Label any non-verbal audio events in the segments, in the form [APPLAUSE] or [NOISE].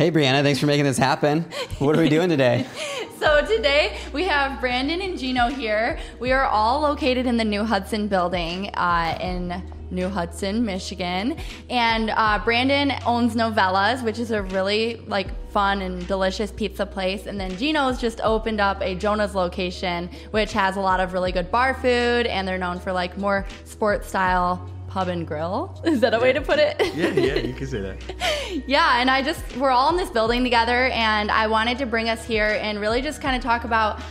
Hey, Brianna, thanks for making this happen. What are we doing today? [LAUGHS] So today we have Brandon and Gino here. We are all located in the New Hudson building uh, in New Hudson, Michigan. And uh, Brandon owns Novellas, which is a really like fun and delicious pizza place. And then Gino's just opened up a Jonah's location, which has a lot of really good bar food, and they're known for like more sports style pub and grill. [LAUGHS] Is that a way to put it? Yeah, yeah, you can say that. [LAUGHS] yeah, and I just, we're all in this building together, and I wanted to bring us here and really just kind of talk about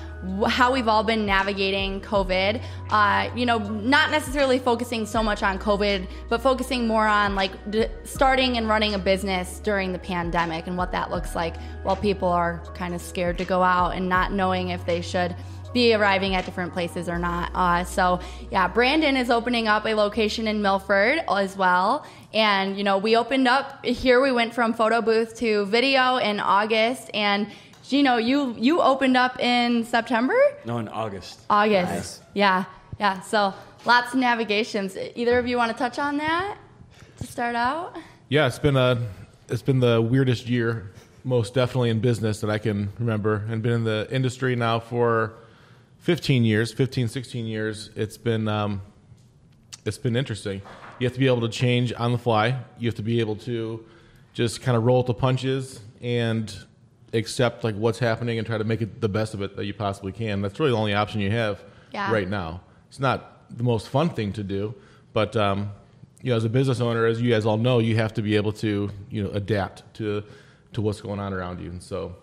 how we've all been navigating COVID. Uh, you know, not necessarily focusing so much on COVID, but focusing more on like d- starting and running a business during the pandemic and what that looks like while people are kind of scared to go out and not knowing if they should be arriving at different places or not. Uh, so yeah, Brandon is opening up a location in Milford as well. And you know, we opened up here. We went from photo booth to video in August, and Gino, you you opened up in September. No, in August. August. Nice. Yeah, yeah. So lots of navigations. Either of you want to touch on that to start out? Yeah, it's been a it's been the weirdest year, most definitely in business that I can remember, and been in the industry now for 15 years, 15, 16 years. It's been um, it's been interesting. You have to be able to change on the fly. You have to be able to just kind of roll with the punches and accept like what's happening and try to make it the best of it that you possibly can. That's really the only option you have Yeah. right now. It's not the most fun thing to do, but um, you know, as a business owner, as you guys all know, you have to be able to you know adapt to to what's going on around you, and so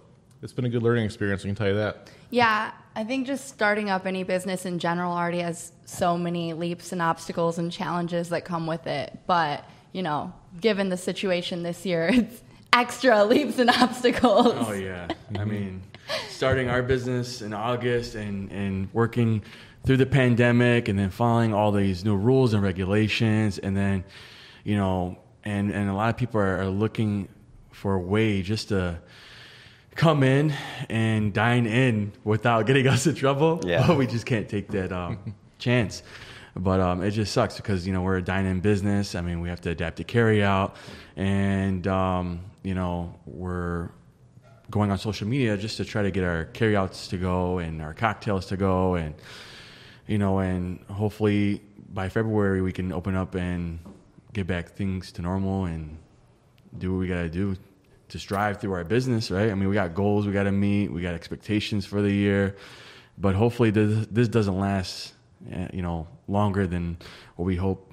it's been a good learning experience. I can tell you that. Yeah, I think just starting up any business in general already has so many leaps and obstacles and challenges that come with it. But, you know, given the situation this year, [LAUGHS] it's extra leaps and obstacles. Oh yeah. I mean, starting our business in August and and working through the pandemic and then following all these new rules and regulations and then, you know, and and a lot of people are, are looking for a way just to come in and dine in without [LAUGHS] getting us in trouble. Yeah. [LAUGHS] We just can't take that um, [LAUGHS] chance. But um, it just sucks because you know we're a dine-in business. I mean, we have to adapt to carry out, and um, you know we're going on social media just to try to get our carryouts to go and our cocktails to go, and you know, and hopefully by February we can open up and get back things to normal and do what we got to do to strive through our business, right? I mean, we got goals we got to meet, we got expectations for the year, but hopefully this, this doesn't last, eh, you know, longer than what we hope.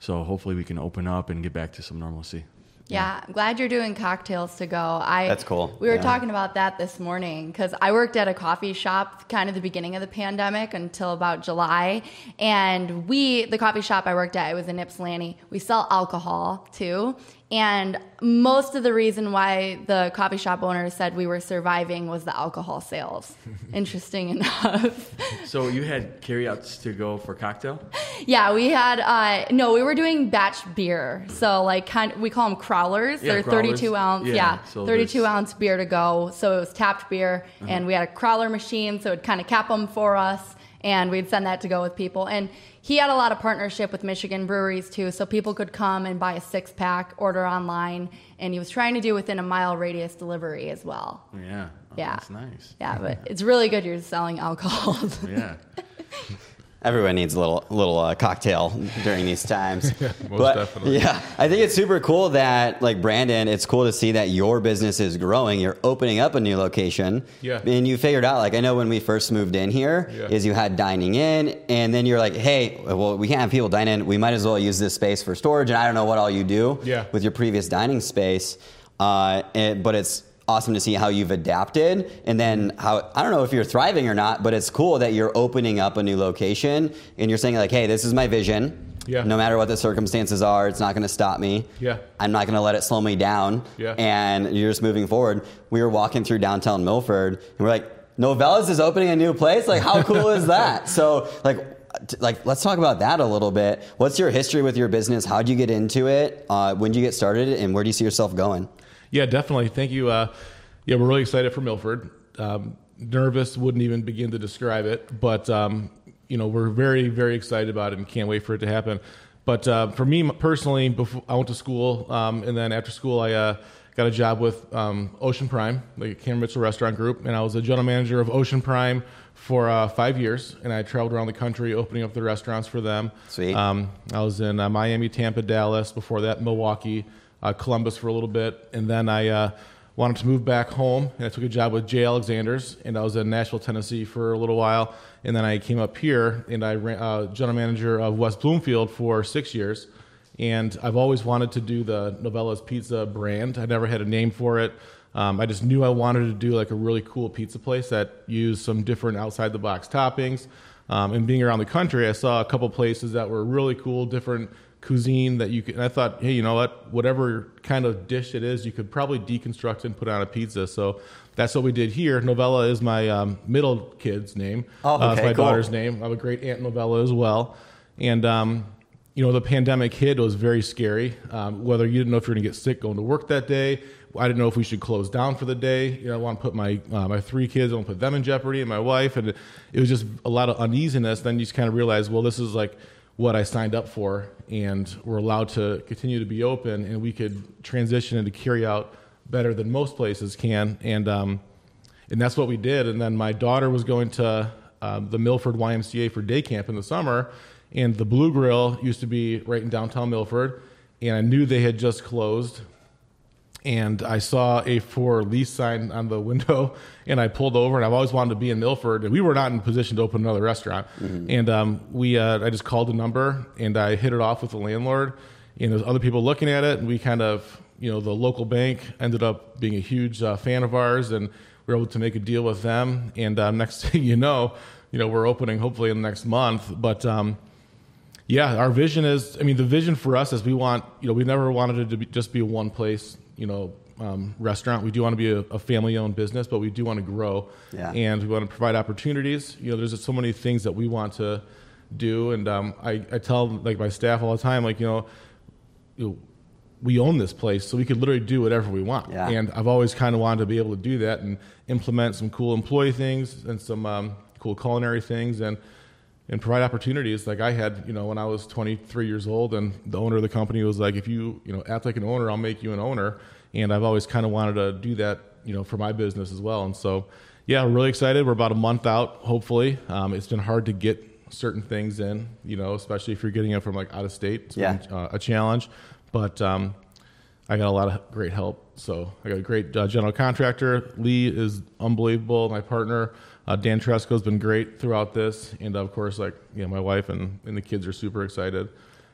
So hopefully we can open up and get back to some normalcy. Yeah, I'm glad you're doing cocktails to go. I That's cool. We were Yeah. talking about that this morning because I worked at a coffee shop kind of the beginning of the pandemic until about July, and we the coffee shop I worked at it was in Ypsilanti. We sell alcohol too, and most of the reason why the coffee shop owner said we were surviving was the alcohol sales. [LAUGHS] Interesting enough. So you had carryouts to go for cocktail? Yeah, we had uh no, we were doing batch beer. So like kind of, we call them crawlers. Yeah, They're crawlers. 32 ounce. Yeah, Yeah, so 32 there's- Uh-huh. ounce beer to go. So it was tapped beer, and we had a crawler machine, so it'd kind of cap them for us, and we'd send that to go with people. And he had a lot of partnership with Michigan breweries too, so people could come and buy a six pack, order online, and he was trying to do within a mile radius delivery as well. Yeah. Oh, Yeah. That's nice. Yeah, but it's really good you're selling alcohol. Yeah. [LAUGHS] Everyone needs a little little uh, cocktail during these times. [LAUGHS] most but, definitely. Yeah, I think it's super cool that like Brandon, it's cool to see that your business is growing. You're opening up a new location. Yeah. And you figured out like I know when we first moved in here Yeah. is you had dining in and then you're like, "Hey, well we can't have people dine in. We might as well use this space for storage." And I don't know what all you do Yeah. with your previous dining space. Uh, and, but it's awesome to see how you've adapted and then how I don't know if you're thriving or not, but it's cool that you're opening up a new location and you're saying like, "Hey, this is my vision. Yeah. No matter what the circumstances are, it's not going to stop me. Yeah. I'm not going to let it slow me down. Yeah. And you're just moving forward. We were walking through downtown Milford and we're like, Novellas is opening a new place. Like, how cool is that? [LAUGHS] So, like, like let's talk about that a little bit. What's your history with your business? How'd you get into it? Uh, when did you get started? And where do you see yourself going? Yeah, definitely. Thank you. Uh, yeah, we're really excited for Milford. Um, nervous wouldn't even begin to describe it, but um, you know we're very, very excited about it and can't wait for it to happen. But uh, for me personally, before I went to school, um, and then after school, I uh, got a job with um, Ocean Prime, the Cameron Mitchell Restaurant Group, and I was a general manager of Ocean Prime for uh, five years, and I traveled around the country opening up the restaurants for them. Sweet. Um, I was in uh, Miami, Tampa, Dallas. Before that, Milwaukee, uh, Columbus for a little bit, and then I uh, wanted to move back home, and I took a job with J. Alexander's, and I was in Nashville, Tennessee for a little while, and then I came up here, and I ran uh, general manager of West Bloomfield for six years, and I've always wanted to do the Novella's Pizza brand. I never had a name for it. Um, I just knew I wanted to do like a really cool pizza place that used some different outside the box toppings. Um, and being around the country, I saw a couple places that were really cool, different cuisine that you could. And I thought, hey, you know what? Whatever kind of dish it is, you could probably deconstruct and put on a pizza. So that's what we did here. Novella is my um, middle kid's name. Oh, Uh, it's okay, my cool. daughter's name. I have a great aunt Novella as well. And um, you know, the pandemic hit was very scary. Um, whether you didn't know if you were going to get sick going to work that day, I didn't know if we should close down for the day. You know, I want to put my uh, my three kids, I want to put them in jeopardy, and my wife, and it, it was just a lot of uneasiness. Then you just kind of realize, well, this is like what I signed up for, and we're allowed to continue to be open, and we could transition into carry out better than most places can, and um, and that's what we did. And then my daughter was going to um, the Milford YMCA for day camp in the summer, and the Blue Grill used to be right in downtown Milford, and I knew they had just closed. And I saw a for lease sign on the window, [LAUGHS] and I pulled over. And I've always wanted to be in Milford, and we were not in position to open another restaurant. And um, we, uh, I just called the number, and I hit it off with the landlord. And there's other people looking at it, and we kind of, you know, the local bank ended up being a huge uh, fan of ours, and we were able to make a deal with them. And um, [LAUGHS] next thing you know, you know, we're opening hopefully in the next month. But um, yeah, our vision is. I mean, the vision for us is we want. You know, we never wanted it to be, just be one place. You know, um, restaurant. We do want to be a, a family owned business, but we do want to grow. Yeah. And we want to provide opportunities. You know, there's just so many things that we want to do, and um, I, I tell like my staff all the time, like you know, you know, we own this place, so we could literally do whatever we want. Yeah. And I've always kind of wanted to be able to do that and implement some cool employee things and some um, cool culinary things and and provide opportunities like I had, you know, when I was 23 years old and the owner of the company was like, if you, you know, act like an owner, I'll make you an owner. And I've always kind of wanted to do that, you know, for my business as well. And so, yeah, we're really excited. We're about a month out, hopefully. Um, it's been hard to get certain things in, you know, especially if you're getting it from like out of state. It's Yeah. been uh, a challenge. But um, I got a lot of great help. So I got a great uh, general contractor. Lee is unbelievable. My partner, uh, Dan Tresco, has been great throughout this. And of course, like, you know, my wife and, and the kids are super excited.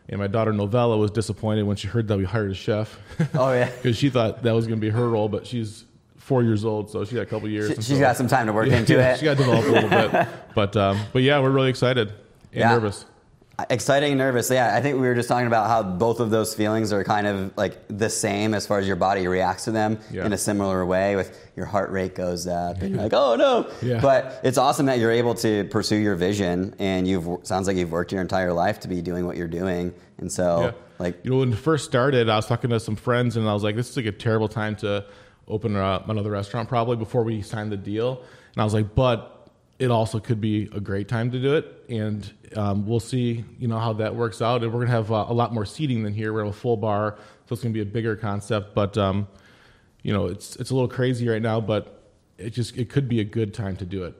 And my daughter Novella was disappointed when she heard that we hired a chef. Oh, yeah. [LAUGHS] Because she thought that was going to be her role, but she's four years old, so she got a couple years. She, she's so- got some time to work [LAUGHS] yeah, into yeah, it. She got developed a little bit. [LAUGHS] But, um, but yeah, we're really excited and Yeah. nervous. Exciting, and nervous. Yeah, I think we were just talking about how both of those feelings are kind of like the same as far as your body reacts to them Yeah. in a similar way. With your heart rate goes up, and you're like, "Oh no!" Yeah. But it's awesome that you're able to pursue your vision, and you've sounds like you've worked your entire life to be doing what you're doing, and so Yeah. like you know, when it first started, I was talking to some friends, and I was like, "This is like a terrible time to open up another restaurant, probably before we signed the deal." And I was like, "But it also could be a great time to do it, and um, we'll see, you know, how that works out. And we're gonna have uh, a lot more seating than here. We're gonna have a full bar, so it's gonna be a bigger concept. But um, you know, it's it's a little crazy right now, but it just it could be a good time to do it.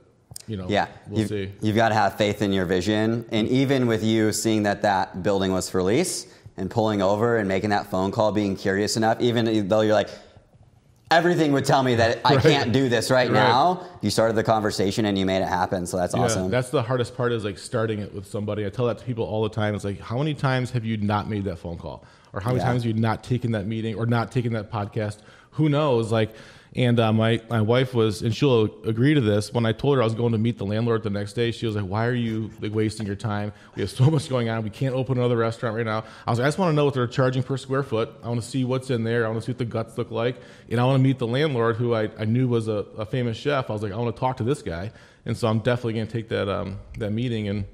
You know, Yeah, we'll you've, see. you've got to have faith in your vision, and even with you seeing that that building was for lease and pulling over and making that phone call, being curious enough, even though you're like, everything would tell me that I Right. can't do this right, Right. now. You started the conversation and you made it happen, so that's Yeah, awesome. that's the hardest part is like starting it with somebody. I tell that to people all the time. It's like, how many times have you not made that phone call? Or how many Yeah. times have you not taken that meeting or not taken that podcast? Who knows? Like, and uh, my, my wife was, and she'll agree to this. When I told her I was going to meet the landlord the next day, she was like, why are you like wasting your time? We have so much going on. We can't open another restaurant right now. I was like, I just want to know what they're charging per square foot. I want to see what's in there. I want to see what the guts look like. And I want to meet the landlord who I, I knew was a, a famous chef. I was like, I want to talk to this guy. And so I'm definitely going to take that, um, that meeting and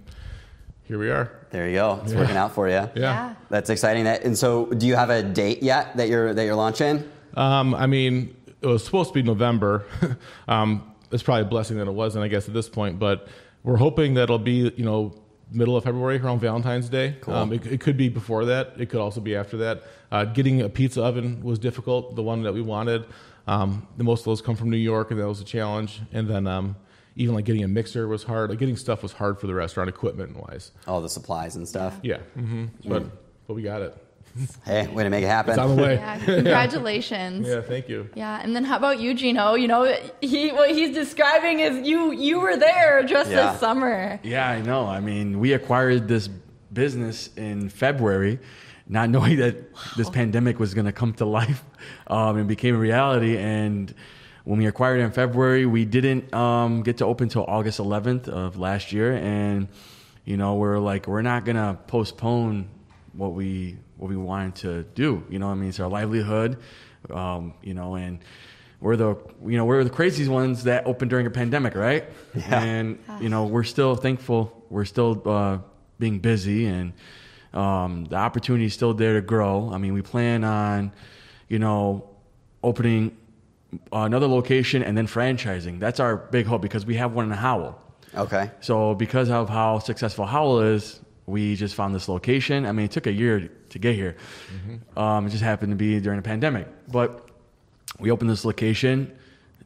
here we are. there you go. It's Yeah. working out for you. Yeah. Yeah. That's exciting. That and so, do you have a date yet that you're that you're launching? Um, I mean, it was supposed to be November. [LAUGHS] um, it's probably a blessing that it wasn't, I guess, at this point. But we're hoping that it'll be, you know, middle of February around Valentine's Day. Cool. Um, it, it could be before that. It could also be after that. Uh, getting a pizza oven was difficult. The one that we wanted. Um, the most of those come from New York, and that was a challenge. And then um, even like getting a mixer was hard. Like getting stuff was hard for the restaurant equipment wise. All the supplies and stuff. Yeah, hmm but but we got it. [LAUGHS] Hey, way to make it happen. It's on the way. Yeah, congratulations. [LAUGHS] Yeah, thank you. Yeah, and then how about you, Gino? You know, he what he's describing is you you were there just Yeah. this summer. Yeah, I know. I mean, we acquired this business in February, not knowing that this pandemic was going to come to life um, and became a reality. And when we acquired it in February, we didn't um, get to open till August 11th of last year. And you know, we're like, we're not going to postpone what we what we wanted to do. You know, what I mean, it's our livelihood. Um, you know, and we're the you know we're the craziest ones that opened during a pandemic, right? Yeah. And you know, we're still thankful. We're still uh, being busy, and um, the opportunity is still there to grow. I mean, we plan on, you know, opening another location and then franchising. That's our big hope because we have one in Howell. Okay. So because of how successful Howell is, we just found this location. I mean, it took a year to get here. Um, it just happened to be during a pandemic, but we opened this location.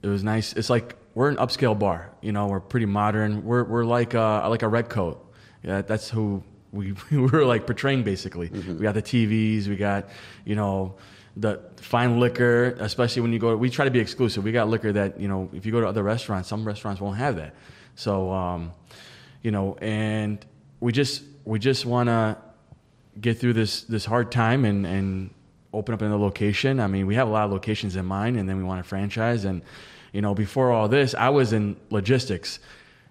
It was nice. It's like we're an upscale bar. You know, we're pretty modern. We're we're like a, like a red coat. Yeah, that's who we [LAUGHS] we were like portraying basically. We got the TVs. We got you know the fine liquor. Especially when you go, we try to be exclusive. We got liquor that you know if you go to other restaurants, some restaurants won't have that. So um, you know, and we just we just want to get through this this hard time and and open up another location. I mean, we have a lot of locations in mind, and then we want to franchise. And you know, before all this, I was in logistics,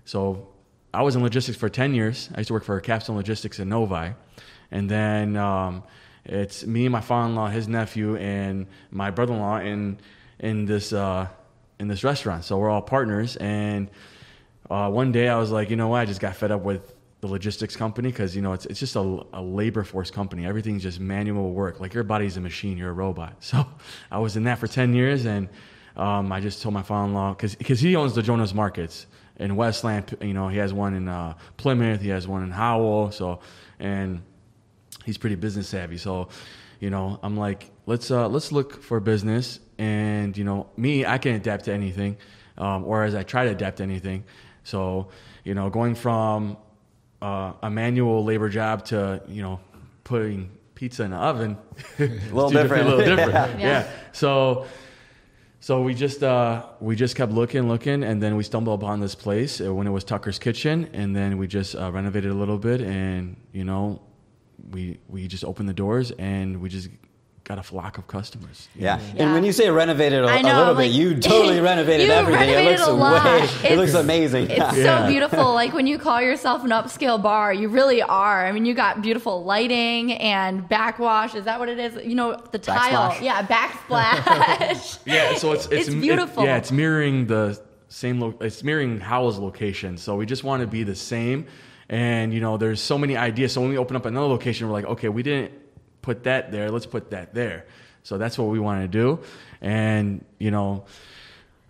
so I was in logistics for ten years. I used to work for Capstone Logistics in Novi, and then um, it's me and my father-in-law, his nephew, and my brother-in-law in in this uh, in this restaurant. So we're all partners. And uh, one day I was like, you know what? I just got fed up with the logistics company because you know it's it's just a, a labor force company. Everything's just manual work. Like your body's a machine, you're a robot. [LAUGHS] So I was in that for ten years, and um, I just told my father-in-law because he owns the Jonas Markets in Westland. You know, he has one in uh, Plymouth, he has one in Howell. So and he's pretty business savvy. So, you know, I'm like, let's uh, let's look for business, and you know, me, I can adapt to anything, um, or as I try to adapt to anything. So, you know, going from uh, a manual labor job to you know putting pizza in the oven, a [LAUGHS] little different. a little different. Yeah. [LAUGHS] yeah. Yeah. So. So we just uh, we just kept looking, looking, and then we stumbled upon this place uh, when it was Tucker's Kitchen, and then we just uh, renovated a little bit, and you know, we we just opened the doors, and we just got a flock of customers. Yeah. Yeah. And when you say renovated a, know, little like- bit, you totally [LAUGHS] renovated You everything. renovated [LAUGHS] it looks a lot. way, it looks amazing. It's Yeah. so beautiful. Like when you call yourself an upscale bar, you really are. I mean, you got beautiful lighting and backwash. Is that what it is? You know, the tile. Backsplash. Yeah, backsplash. [LAUGHS] Yeah, so it's it's, It's beautiful. it- yeah, it's mirroring the same. Lo- it's mirroring Howell's location. So we just want to be the same. And you know, there's so many ideas. So when we open up another location, we're like, okay, we didn't put that there. Let's put that there. So that's what we want to do. And you know,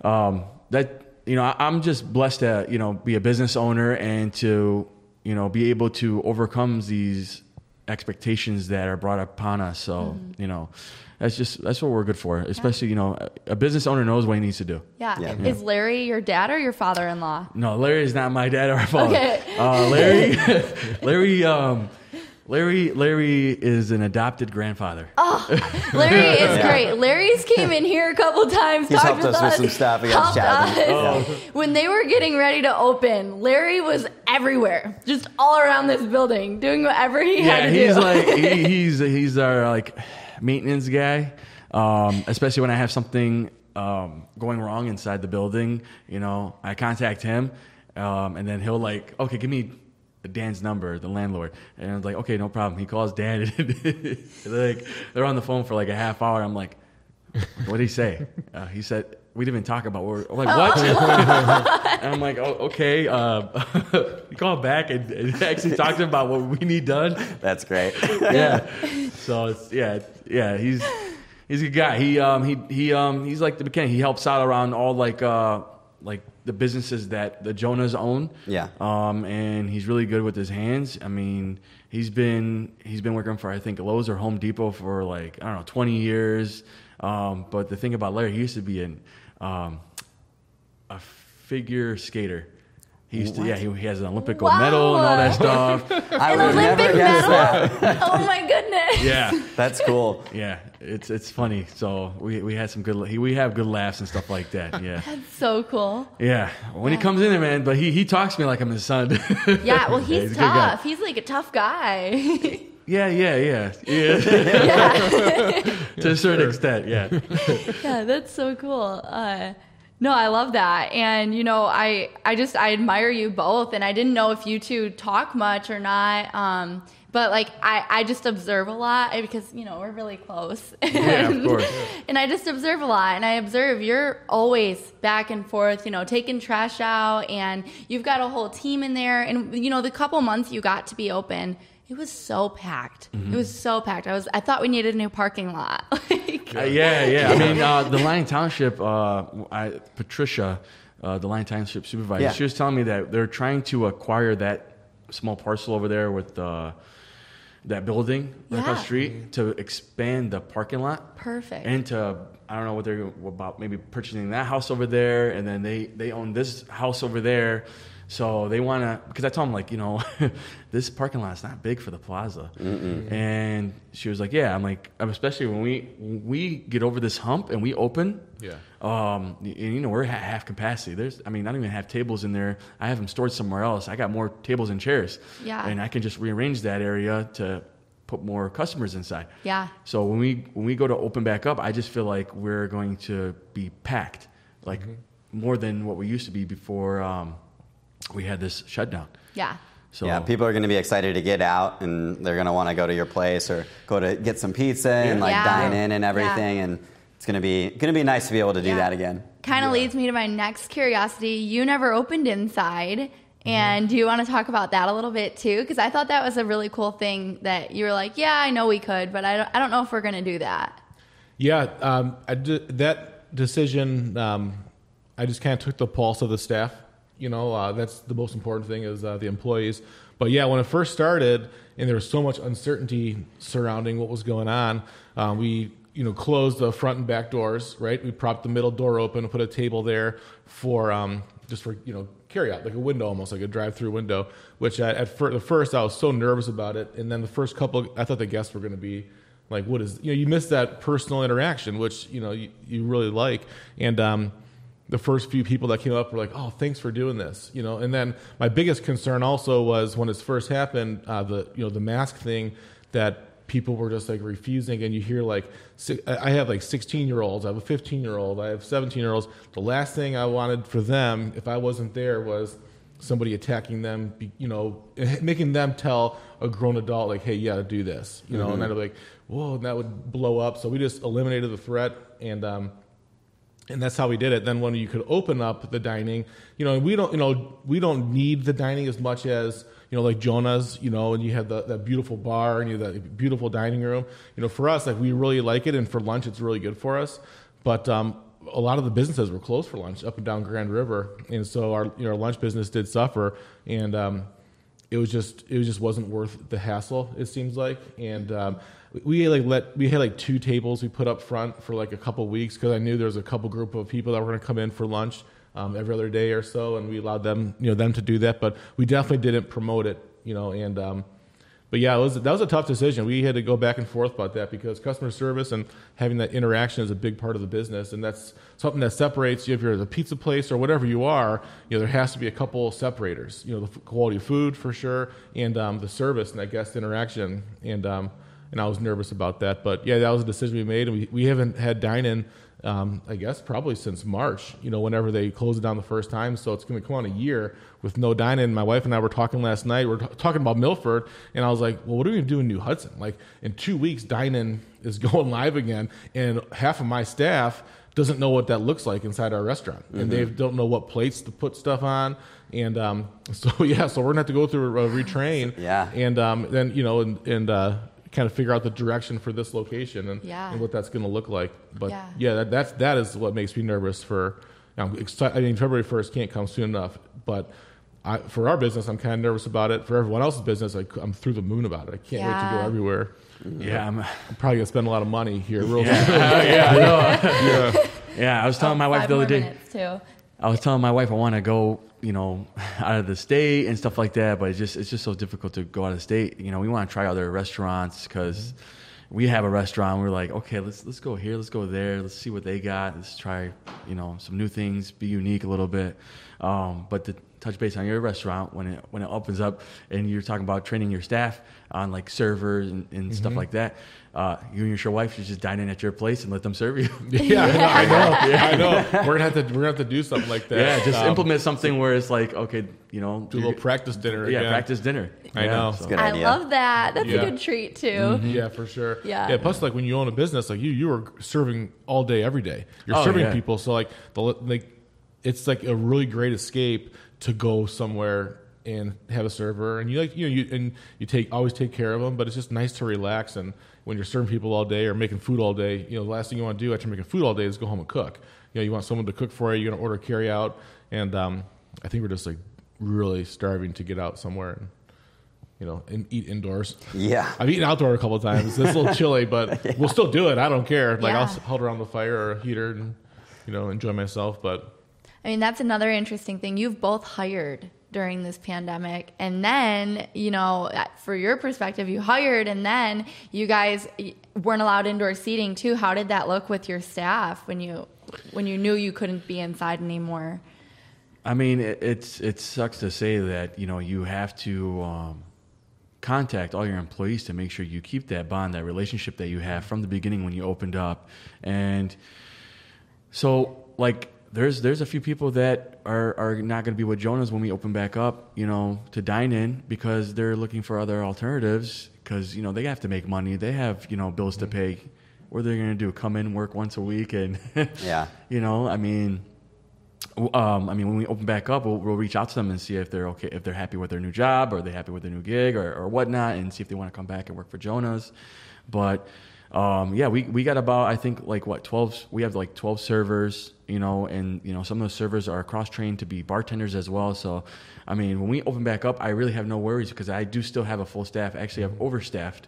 um, that you know, I, I'm just blessed to you know be a business owner and to you know be able to overcome these expectations that are brought upon us. So you know, that's just that's what we're good for. Especially you know, a, a business owner knows what he needs to do. yeah. Yeah. Is Larry your dad or your father-in-law? No, Larry is not my dad or [LAUGHS] father. Okay. Uh, Larry, [LAUGHS] [LAUGHS] Larry, um, Larry, Larry is an adopted grandfather. Oh, Larry is [LAUGHS] great. Larry's came in here a couple times. He's talked helped us with some stuff. We got helped chatting. us. When they were getting ready to open, Larry was everywhere, just all around this building, doing whatever he yeah, had to he's do. like he, [LAUGHS] he's he's our like maintenance guy. Um, especially when I have something um, going wrong inside the building, you know, I contact him, um, and then he'll like, okay, give me Dan's number, the landlord, and I'm like, okay, no problem. He calls Dan, [LAUGHS] and like they're on the phone for like a half hour. I'm like, what did he say? Uh, he said. We didn't even talk about what. We're, I'm like what? [LAUGHS] and I'm like, oh, okay. Uh, [LAUGHS] he called back and, and actually talked to him about what we need done That's great. yeah. So it's yeah, yeah. He's he's a good guy. He um he he um he's like the mechanic. He helps out around all like uh like the businesses that the Jonas own. Yeah. Um, and he's really good with his hands. I mean, he's been he's been working for I think Lowe's or Home Depot for like I don't know 20 years. Um, but the thing about Larry, he used to be an um, a figure skater. He used to, yeah, he, he has an Olympic gold Wow. medal and all that stuff. [LAUGHS] I An would never Olympic guess medal? that. [LAUGHS] oh my goodness. yeah, That's cool. yeah, it's it's funny. So we we had some good we have good laughs and stuff like that. Yeah, [LAUGHS] That's so cool. yeah. When he comes in there, man, but he he talks to me like I'm his son. Yeah, well, Yeah, he's he's a good guy. tough. He's like a tough guy. yeah, yeah, yeah, yeah. yeah. to a certain extent, yeah. yeah, that's so cool. Uh, no, I love that, and you know, I I just I admire you both, and I didn't know if you two talk much or not. Um, but like I, I just observe a lot because you know we're really close. [LAUGHS] Yeah, of course. and I just observe a lot, and I observe you're always back and forth, you know, taking trash out, and you've got a whole team in there, and you know the couple months you got to be open. It was so packed. Mm-hmm. It was so packed. I was. I thought we needed a new parking lot. [LAUGHS] like, Uh, yeah, yeah. I mean, uh, the Lyon Township, uh, I, Patricia, uh, the Lyon Township supervisor, Yeah. she was telling me that they're trying to acquire that small parcel over there with uh, that building right across the Yeah. street to expand the parking lot. Perfect. And to, I don't know what they're about, maybe purchasing that house over there, and then they, they own this house over there. So they want to, because I told them, like, you know, [LAUGHS] this parking lot's not big for the plaza. And she was like, yeah. I'm like, especially when we we get over this hump and we open, Yeah. um, and, you know, we're at half capacity. There's, I mean, I don't even have tables in there. I have them stored somewhere else. I got more tables and chairs. Yeah. And I can just rearrange that area to put more customers inside. Yeah. So when we when we go to open back up, I just feel like we're going to be packed, like more than what we used to be before um, we had this shutdown. yeah. So yeah, people are going to be excited to get out, and they're going to want to go to your place or go to get some pizza and like Yeah. dine in and everything. And it's going to be going to be nice to be able to do Yeah. that again. Kind of leads me to my next curiosity. You never opened inside. And do you want to talk about that a little bit too? Because I thought that was a really cool thing that you were like, yeah, I know we could, but I don't, I don't know if we're going to do that. Yeah, um, I d- that decision, um, I just kind of took the pulse of the staff. You know, uh, that's the most important thing is uh, the employees. But yeah, when it first started, and there was so much uncertainty surrounding what was going on, uh, we you know closed the front and back doors. Right, we propped the middle door open, and put a table there for um, just for you know carry out like a window, almost like a drive-through window. Which at, at fir- the first I was so nervous about it, and then the first couple, I thought the guests were going to be like what is you know you miss that personal interaction which you know you, you really like and um the first few people that came up were like oh thanks for doing this you know? And then my biggest concern also was when it first happened uh, the you know the mask thing that people were just like refusing and you hear like i have like 16 year olds i have a 15 year old i have 17 year olds the last thing i wanted for them if i wasn't there was somebody attacking them, you know, [LAUGHS] making them tell a grown adult like, "Hey, you got to do this," you know, and I'd be like, "Whoa," and that would blow up. So we just eliminated the threat, and um, and that's how we did it. Then when you could open up the dining, you know, we don't, you know, we don't need the dining as much as you know, like Jonah's, you know, and you have the, that beautiful bar and you have that beautiful dining room. You know, for us, like we really like it, and for lunch, it's really good for us. But um, a lot of the businesses were closed for lunch up and down Grand River, and so our you know our lunch business did suffer, and um, it was just it just wasn't worth the hassle. It seems like, and um, we like let we had like two tables we put up front for like a couple weeks because I knew there was a couple group of people that were going to come in for lunch um, every other day or so, and we allowed them you know them to do that, but we definitely didn't promote it, you know, and. Um, but yeah, was that was a tough decision. We had to go back and forth about that because customer service and having that interaction is a big part of the business, and that's something that separates you. If you're a pizza place or whatever you are, you know there has to be a couple separators. You know, the quality of food for sure, and um, the service and that guest interaction. And um, and I was nervous about that, but yeah, that was a decision we made, and we we haven't had dine in. Um, I guess probably since March, you know, whenever they closed it down the first time. So it's going to come on a year with no dine-in. My wife and I were talking last night. We are t- talking about Milford, and I was like, "Well, what are we going to do in New Hudson? Like in two weeks, dine-in is [LAUGHS] going live again, and half of my staff doesn't know what that looks like inside our restaurant, and they don't know what plates to put stuff on." And um, [LAUGHS] so yeah, so we're gonna have to go through a retrain. Yeah. and um, then you know, and and uh, kind of figure out the direction for this location and, Yeah. and what that's going to look like. But Yeah. yeah, that, that's that is what makes me nervous for I'm excited. I mean, February 1st can't come soon enough, but I, for our business, I'm kind of nervous about it. For everyone else's business, I, am through the moon about it. I can't wait to go everywhere. Yeah, I'm, I'm probably gonna spend a lot of money here. Real yeah, [LAUGHS] yeah, I [LAUGHS] yeah. Yeah, I was telling my wife Five the other day. too. I was telling my wife I want to go, you know, [LAUGHS] out of the state and stuff like that, but it's just it's just so difficult to go out of the state. You know, we want to try other restaurants because we have a restaurant. We're like, okay, let's let's go here, let's go there, let's see what they got. Let's try, you know, some new things, be unique a little bit. Um, but to touch base on your restaurant when it when it opens up and you're talking about training your staff on like servers and, and stuff like that. Uh, you and your wife should just dine in at your place and let them serve you. [LAUGHS] Yeah, I know. [LAUGHS] Yeah, I know. We're gonna have to we're gonna have to do something like that. Yeah, just Um, implement something where it's like, okay, you know, do a little practice dinner. Yeah, again. practice dinner. I Yeah, know. so- I love that. That's Yeah. a good treat too. Mm-hmm. Yeah, for sure. Yeah. Yeah. Plus, like when you own a business, like you, you are serving all day, every day. You're Oh, serving yeah. people, so like the like, it's like a really great escape to go somewhere and have a server, and you like you know you and you take always take care of them, but it's just nice to relax. And when you're serving people all day or making food all day, you know the last thing you want to do after making food all day is go home and cook. You know you want someone to cook for you. You're gonna order carry out, and um, I think we're just like really starving to get out somewhere and you know and eat indoors. Yeah. I've eaten outdoor a couple of times. It's a little chilly, but [LAUGHS] we'll still do it. I don't care. Like Yeah. I'll s- hold around the fire or a heater and you know enjoy myself. But I mean, that's another interesting thing. You've both hired during this pandemic, and then, you know, for your perspective, you hired, and then you guys weren't allowed indoor seating too. How did that look with your staff when you when you knew you couldn't be inside anymore? I mean, it, it's it sucks to say that you know you have to um, contact all your employees to make sure you keep that bond, that relationship that you have from the beginning when you opened up, and so like there's there's a few people that are are not going to be with Jonas when we open back up, you know, to dine in because they're looking for other alternatives because you know they have to make money, they have you know bills to pay. What are they going to do? Come in, work once a week, and [LAUGHS] Yeah. you know, I mean, um, I mean, when we open back up, we'll, we'll reach out to them and see if they're okay, if they're happy with their new job, or they're happy with their new gig, or, or whatnot, and see if they want to come back and work for Jonas. But um, yeah, we, we got about I think like what twelve? We have like twelve servers, you know, and you know some of those servers are cross trained to be bartenders as well. So, I mean, when we open back up, I really have no worries because I do still have a full staff. Actually, I've overstaffed,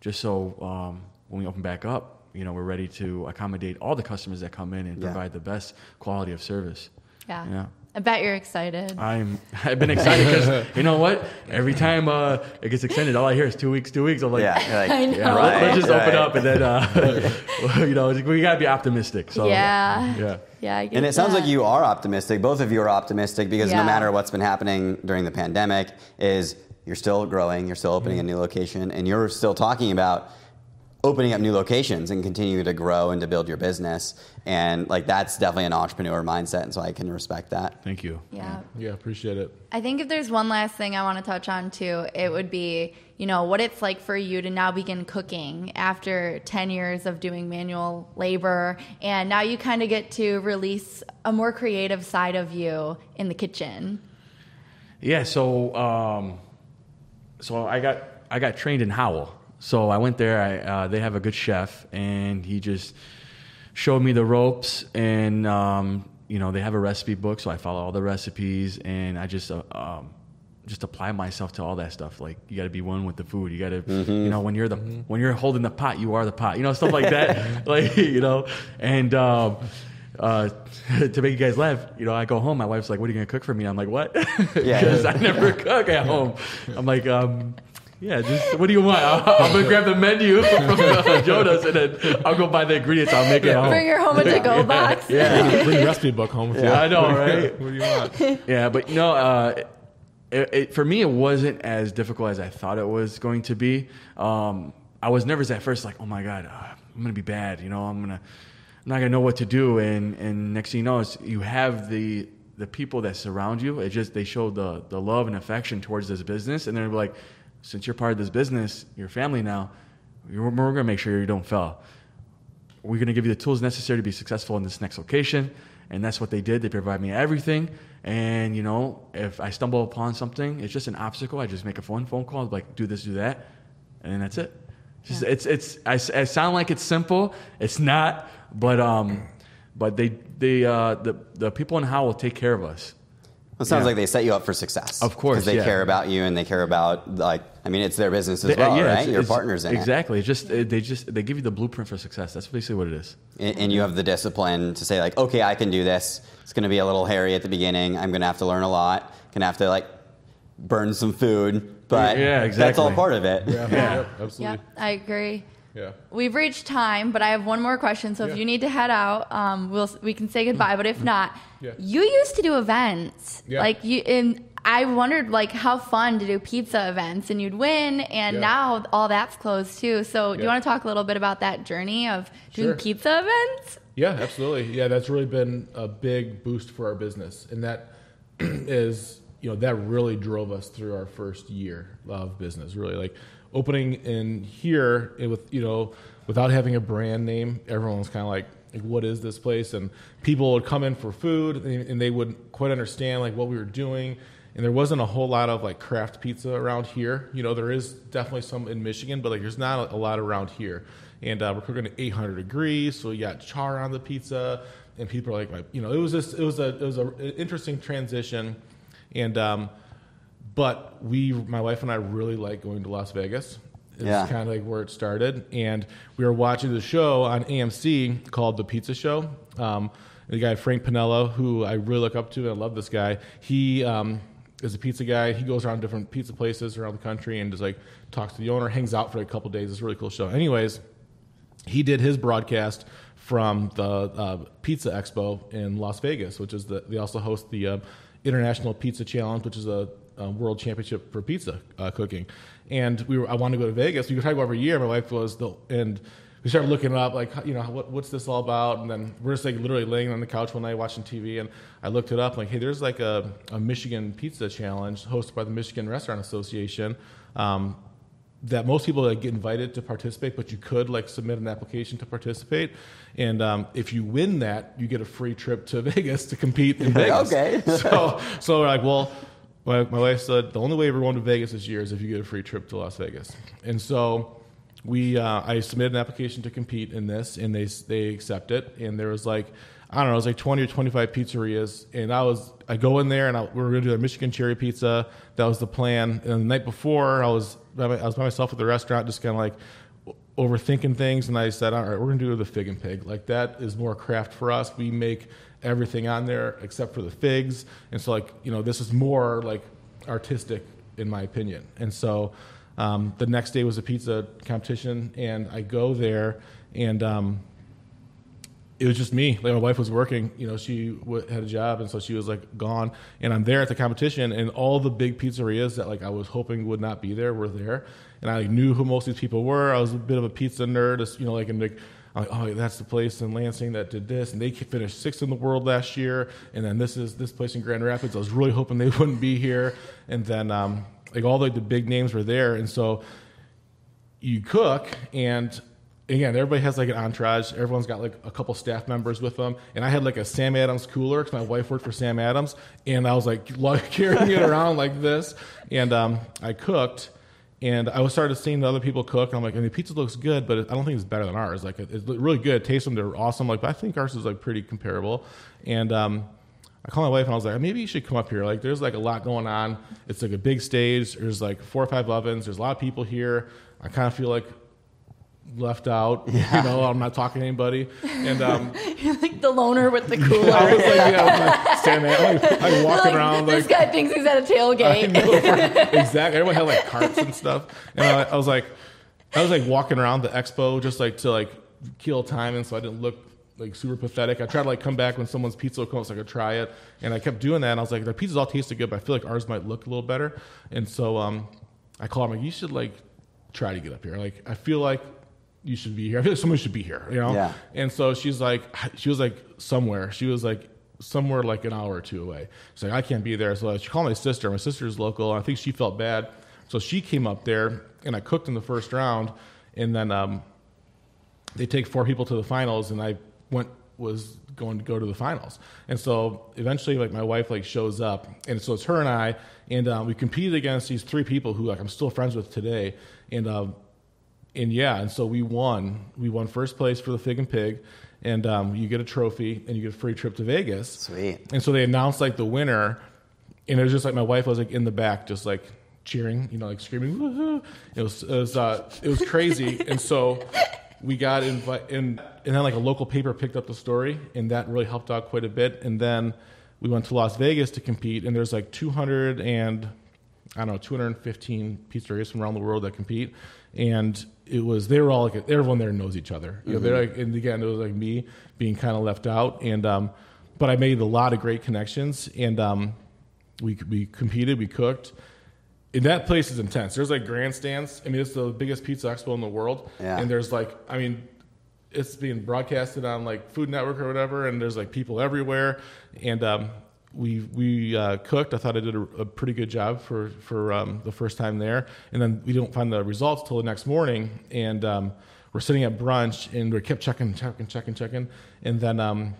just so um, when we open back up, you know, we're ready to accommodate all the customers that come in and Yeah. provide the best quality of service. Yeah. Yeah. I bet you're excited. I'm [LAUGHS] I've been excited because [LAUGHS] you know what? Every time uh, it gets extended, all I hear is two weeks, two weeks. I'm like, Yeah. like, [LAUGHS] I know. yeah, let- Right, let's just open up and then uh, you know we gotta be optimistic. So yeah. yeah. Yeah. I get And it sounds like you are optimistic. Both of you are optimistic because Yeah. no matter what's been happening during the pandemic, is you're still growing, you're still opening a new location, and you're still talking about opening up new locations and continuing to grow and to build your business. And like that's definitely an entrepreneur mindset, and so I can respect that. Thank you. Yeah. yeah, appreciate it. I think if there's one last thing I want to touch on too, it would be, you know, what it's like for you to now begin cooking after 10 years of doing manual labor. And now you kind of get to release a more creative side of you in the kitchen. Yeah, so um, so I got I got trained in Howell. So I went there. I, uh, they have a good chef, and he just showed me the ropes. And um, you know, they have a recipe book, so I follow all the recipes, and I just uh, um, just apply myself to all that stuff. Like you got to be one with the food. You got to, you know, when you're the when you're holding the pot, you are the pot. You know, stuff like that. [LAUGHS] like you know, and. Um, uh, [LAUGHS] to make you guys laugh, you know, I go home. My wife's like, "What are you gonna cook for me?" I'm like, "What?" [LAUGHS] Yeah. Because I never cook at home. I'm like, um, "Yeah, just what do you want?" I'll, I'm gonna grab the menu [LAUGHS] from uh, Jonas, and then I'll go buy the ingredients. I'll make it at home. Bring your home a to go box. yeah, Bring the recipe book home with you. I know, right? what do you want? yeah, but no, uh, it, it, for me, it wasn't as difficult as I thought it was going to be. Um, I was nervous at first, like, oh my god, uh, I'm gonna be bad. You know, I'm gonna, I'm not gonna know what to do. And and next thing you know, it's, you have the the people that surround you. It just they show the the love and affection towards this business, and they're like, since you're part of this business, your family now, we're gonna make sure you don't fail. We're going to give you the tools necessary to be successful in this next location and that's what they did. They provide me everything and you know if i stumble upon something it's just an obstacle. I just make a phone phone call like do this do that and then that's it. Just, it's it's I, I sound like it's simple. It's not but um but they they uh, the the people in How will take care of us. It sounds Yeah. like they set you up for success. Of course, because they yeah. care about you and they care about like. I mean, it's their business as They- well, yeah, right? it's- Your it's- partners in it. exactly. It's just uh, they just they give you the blueprint for success. That's basically what it is. and and you have the discipline to say like, okay, I can do this. It's going to be a little hairy at the beginning. I'm going to have to learn a lot. Going to have to like burn some food, but Yeah, exactly. that's all part of it. Yeah, Yeah. yep, absolutely. Yep, I agree. Yeah. We've reached time, but I have one more question. So Yeah. if you need to head out, um, we'll we can say goodbye. But if not, Yeah. you used to do events, Yeah. like you. And I wondered like how fun to do pizza events, and you'd win. And now all that's closed too. So do you want to talk a little bit about that journey of doing Sure. pizza events? Yeah, absolutely. Yeah, that's really been a big boost for our business, and that [CLEARS THROAT] is, you know, that really drove us through our first year of business. Really, like opening in here with you know, without having a brand name, everyone was kind of like, like, what is this place? And people would come in for food, and, they wouldn't quite understand like what we were doing. And there wasn't a whole lot of like craft pizza around here. You know, there is definitely some in Michigan, but like there's not a lot around here and uh, we're cooking at 800 degrees, so you got char on the pizza, and people are like, like, you know, it was just it was a it was a an interesting transition, and um, but we, my wife and I, really like going to Las Vegas. It's Yeah. kind of like where it started, and we were watching the show on AMC called The Pizza Show. Um, the guy Frank Pinello, who I really look up to, and I love this guy. He um, is a pizza guy. He goes around different pizza places around the country and just like talks to the owner, hangs out for a couple days. It's a really cool show. Anyways, he did his broadcast from the uh, Pizza Expo in Las Vegas, which is the. They also host the uh, International Pizza Challenge, which is a, a world championship for pizza uh, cooking. And we were. I wanted to go to Vegas. We could try to go every year. My wife was the and. We started looking up, like you know, what, what's this all about? And then we're just like literally laying on the couch one night watching TV, and I looked it up. Like, hey, there's like a, a Michigan Pizza Challenge hosted by the Michigan Restaurant Association. Um, that most people like, get invited to participate, but you could like submit an application to participate, and um, if you win that, you get a free trip to [LAUGHS] Vegas to compete in [LAUGHS] Vegas. Okay. so so we're like, well, my, my wife said the only way we're going to Vegas this year is if you get a free trip to Las Vegas, and so we uh, I submitted an application to compete in this, and they they accept it, and there was like. I don't know. It was like twenty or twenty-five pizzerias, and I was I go in there and I, we were going to do a Michigan cherry pizza. That was the plan. And the night before, I was by my- I was by myself at the restaurant, just kind of like overthinking things, and I said, "All right, we're to do the fig and pig. Like that is more craft for us. We make everything on there except for the figs, and so like you know, this is more like artistic in my opinion. And so um, the next day was a pizza competition, and I go there, and um, it was just me. Like my wife was working, you know, she w- had a job, and so she was like gone. And I'm there at the competition, and all the big pizzerias that like I was hoping would not be there were there, and I like, knew who most of these people were. I was a bit of a pizza nerd, you know, like and like. I'm like, oh, that's the place in Lansing that did this, and they finished sixth in the world last year. And then this is this place in Grand Rapids. I was really hoping they [LAUGHS] wouldn't be here. And then um, like all the, the big names were there, and so you cook and again everybody has like an entourage. Everyone's got like a couple staff members with them. And i had like a sam adams cooler because my wife worked for sam adams. And i was like [LAUGHS] carrying it around like this. And um, i cooked. And i was started seeing the other people cook. And i'm like I mean, pizza looks good but i don't think it's better than ours. Like it's really good. Taste them. They're awesome. Like but i think ours is like pretty comparable. And um, I called my wife and I was like, maybe you should come up here. Like, there's like a lot going on. It's like a big stage. There's like four or five ovens. There's a lot of people here. I kind of feel like left out. [LAUGHS] You know, I'm not talking to anybody. And um, [LAUGHS] You're like the loner with the cool [LAUGHS] I cooler. was like, yeah, like, standing there, like, like walking Like, around, this like guy thinks he's at a tailgate. know, exactly. Everyone had like carts and stuff, and I, I was like, I was like walking around the expo just like to like kill time, and so I didn't look like super pathetic. I tried to like come back when someone's pizza would come, so I could try it, and I kept doing that. And I was like, the pizzas all tasted good, but I feel like ours might look a little better. And so um, I called him like, you should like try to get up here. Like I feel like you should be here. I feel like someone should be here. You know. Yeah. And so she's like, she was like somewhere. She was like somewhere like an hour or two away. She's like, I can't be there. So she called my sister. My sister's local. And I think she felt bad. So she came up there and I cooked in the first round. And then um, they take four people to the finals and I went, was going to go to the finals. And so eventually like my wife like shows up and so it's her and I, and um, we competed against these three people who like I'm still friends with today. And um, and yeah, and so we won. We won first place for the Fig and Pig, and um, you get a trophy and you get a free trip to Vegas. Sweet. And so they announced like the winner, and it was just like my wife was like in the back, just like cheering, you know, like screaming. Woohoo! It was it was uh, it was crazy, [LAUGHS] and so we got invited, and and then like a local paper picked up the story, and that really helped out quite a bit. And then we went to Las Vegas to compete, and there's like 200 and I don't know 215 pizzerias from around the world that compete, and it was they were all like everyone there knows each other. You know, they're like and again it was like me being kind of left out, and um, but I made a lot of great connections, and um, we we competed, we cooked. And that place is intense. There's like grandstands. I mean, it's the biggest pizza expo in the world. Yeah. And there's like, I mean, it's being broadcasted on like Food Network or whatever, and there's like people everywhere. And um, we we uh, cooked. I thought I did a, a pretty good job for for um, the first time there. And then we don't find the results till the next morning, and um, we're sitting at brunch, and we kept checking, checking, checking, checking, and then. Um,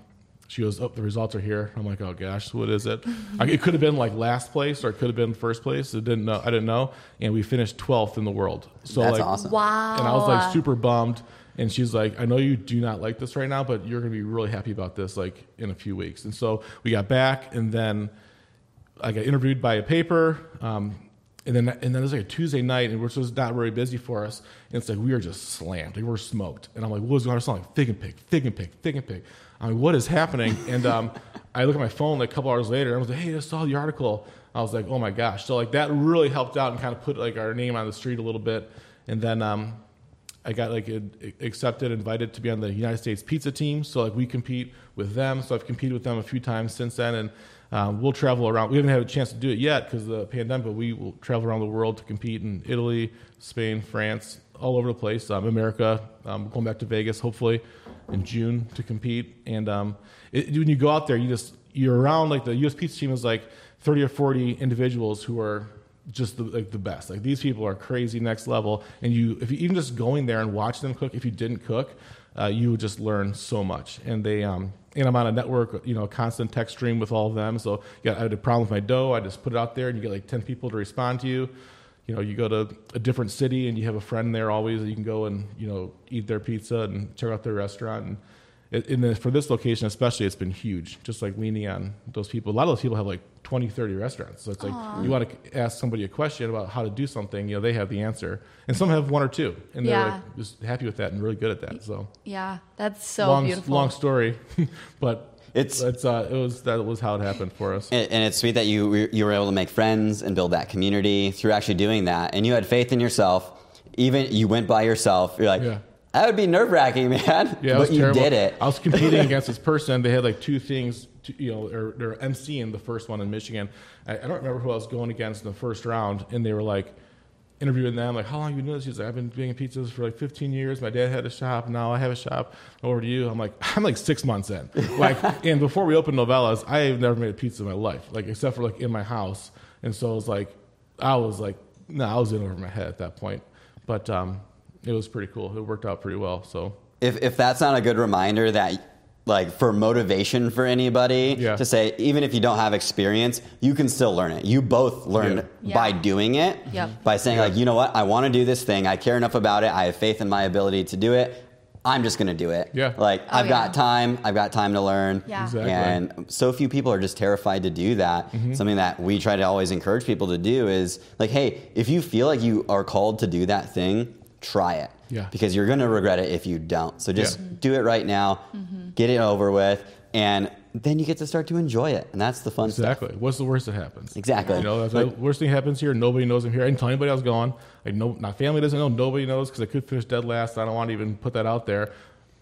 she goes, "Oh, the results are here." I'm like, "Oh gosh, what is it?" I, it could have been like last place, or it could have been first place. I didn't know. I didn't know, and we finished 12th in the world. So That's like, awesome. Wow. and I was like super bummed. And she's like, I know you do not like this right now, but you're going to be really happy about this like in a few weeks. And so we got back, and then I got interviewed by a paper. Um, and then and then it was like a Tuesday night, and which was not very busy for us. And it's like we were just slammed, like we were smoked. And I'm like, what is going on? I'm like, fig and pig, fig and pig, fig and pig. I'm like, what is happening? And um, I look at my phone like a couple hours later, and I was like, hey, I saw the article. I was like, oh my gosh. So like that really helped out and kind of put like our name on the street a little bit. And then um, I got like accepted, invited to be on the United States pizza team. So like we compete with them. So I've competed with them a few times since then, and um, we'll travel around. We haven't had a chance to do it yet because of the pandemic, but we will travel around the world to compete in Italy, Spain, France, all over the place. Um, America, um, going back to Vegas hopefully in June to compete. And um, it, when you go out there, you just you're around like the U.S. pizza team is like 30 or 40 individuals who are just the, like the best. Like these people are crazy next level, and you if you even just going there and watch them cook, if you didn't cook, uh, you would just learn so much. And they um and I'm on a network, you know, constant text stream with all of them. So yeah, I had a problem with my dough, I just put it out there, and you get like ten people to respond to you. You know, you go to a different city and you have a friend there always. You can go and you know eat their pizza and check out their restaurant and. The, for this location especially, it's been huge. Just like leaning on those people. A lot of those people have like 20, 30 restaurants. So it's like you want to ask somebody a question about how to do something, you know, they have the answer. And some have one or two, and they're Yeah. like just happy with that and really good at that. So Yeah, that's so long, beautiful. long story, [LAUGHS] but It's- it's uh, it was that was how it happened for us. And, and it's sweet that you were- you were able to make friends and build that community through actually doing that, and you had faith in yourself. Even you went by yourself. You're like, Yeah. that would be nerve wracking, [LAUGHS] man. Yeah, it but was you terrible. did it. I was competing against this person. They had like two things, to, you know, or they're emceeing the first one in Michigan. I, I don't remember who I was going against in the first round, and they were like interviewing them, like, "How long have you been doing this?" She's like, "I've been making pizzas for like 15 years. My dad had a shop. Now I have a shop. Over to you." I'm like, [LAUGHS] I'm like six months in. [LAUGHS] Like, and before we opened Novellas, I have never made a pizza in my life, like except for like in my house. And so it was like, I was like, no, I was in over my head at that point. But um, it was pretty cool. It worked out pretty well. So. if if that's not a good reminder that like for motivation for anybody Yeah. to say even if you don't have experience you can still learn it you both learned Yeah. by Yeah. doing it Yep. by saying like you know what i want to do this thing i care enough about it i have faith in my ability to do it i'm just going to do it Yeah. like Oh, i've yeah. got time i've got time to learn Yeah. Exactly. and so few people are just terrified to do that Mm-hmm. something that we try to always encourage people to do is like hey if you feel like you are called to do that thing try it Yeah. because you're going to regret it if you don't. So just Yeah. do it right now, mm-hmm. get it over with, and then you get to start to enjoy it, and that's the fun Exactly. What's the worst that happens? Exactly. You know, that's Like- the worst thing happens here. Nobody knows I'm here. I didn't tell anybody I was going. Like, no, my family doesn't know. Nobody knows because I could finish dead last. I don't want to even put that out there.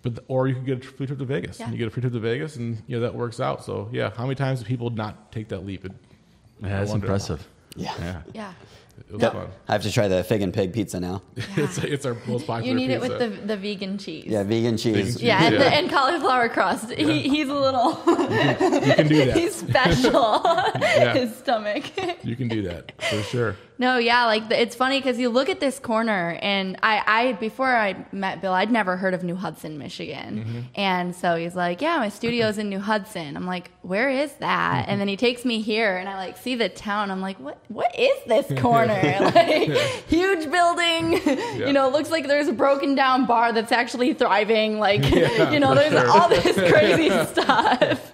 But or you could get a free trip to Vegas. Yeah. You get a free trip to Vegas, and you know that works out. So yeah, how many times do people not take that leap? It, Yeah, that's I wonder. impressive. Yeah. Yeah. Yeah. it was Yep. fun. I have to try the fig and pig pizza now. [LAUGHS] it's it's our most popular. Pizza. You need it with the, the vegan cheese. Yeah, vegan cheese. Vegan cheese. Yeah, and, Yeah. The, and cauliflower crust. He, he's a little. You can do [LAUGHS] that. he's special. [LAUGHS] Yeah. His stomach. You can do that for sure. No, yeah, like it's funny because you look at this corner, and I, I before I met Bill, I'd never heard of New Hudson, Michigan, Mm-hmm. and so he's like, "Yeah, my studio's in New Hudson." I'm like, "Where is that?" Mm-hmm. And then he takes me here, and I like see the town. I'm like, "What? what is this [LAUGHS] corner? [LAUGHS] like huge building. You know, it looks like there's a broken down bar that's actually thriving. Like [LAUGHS] Yeah, you know, there's sure. all this crazy stuff.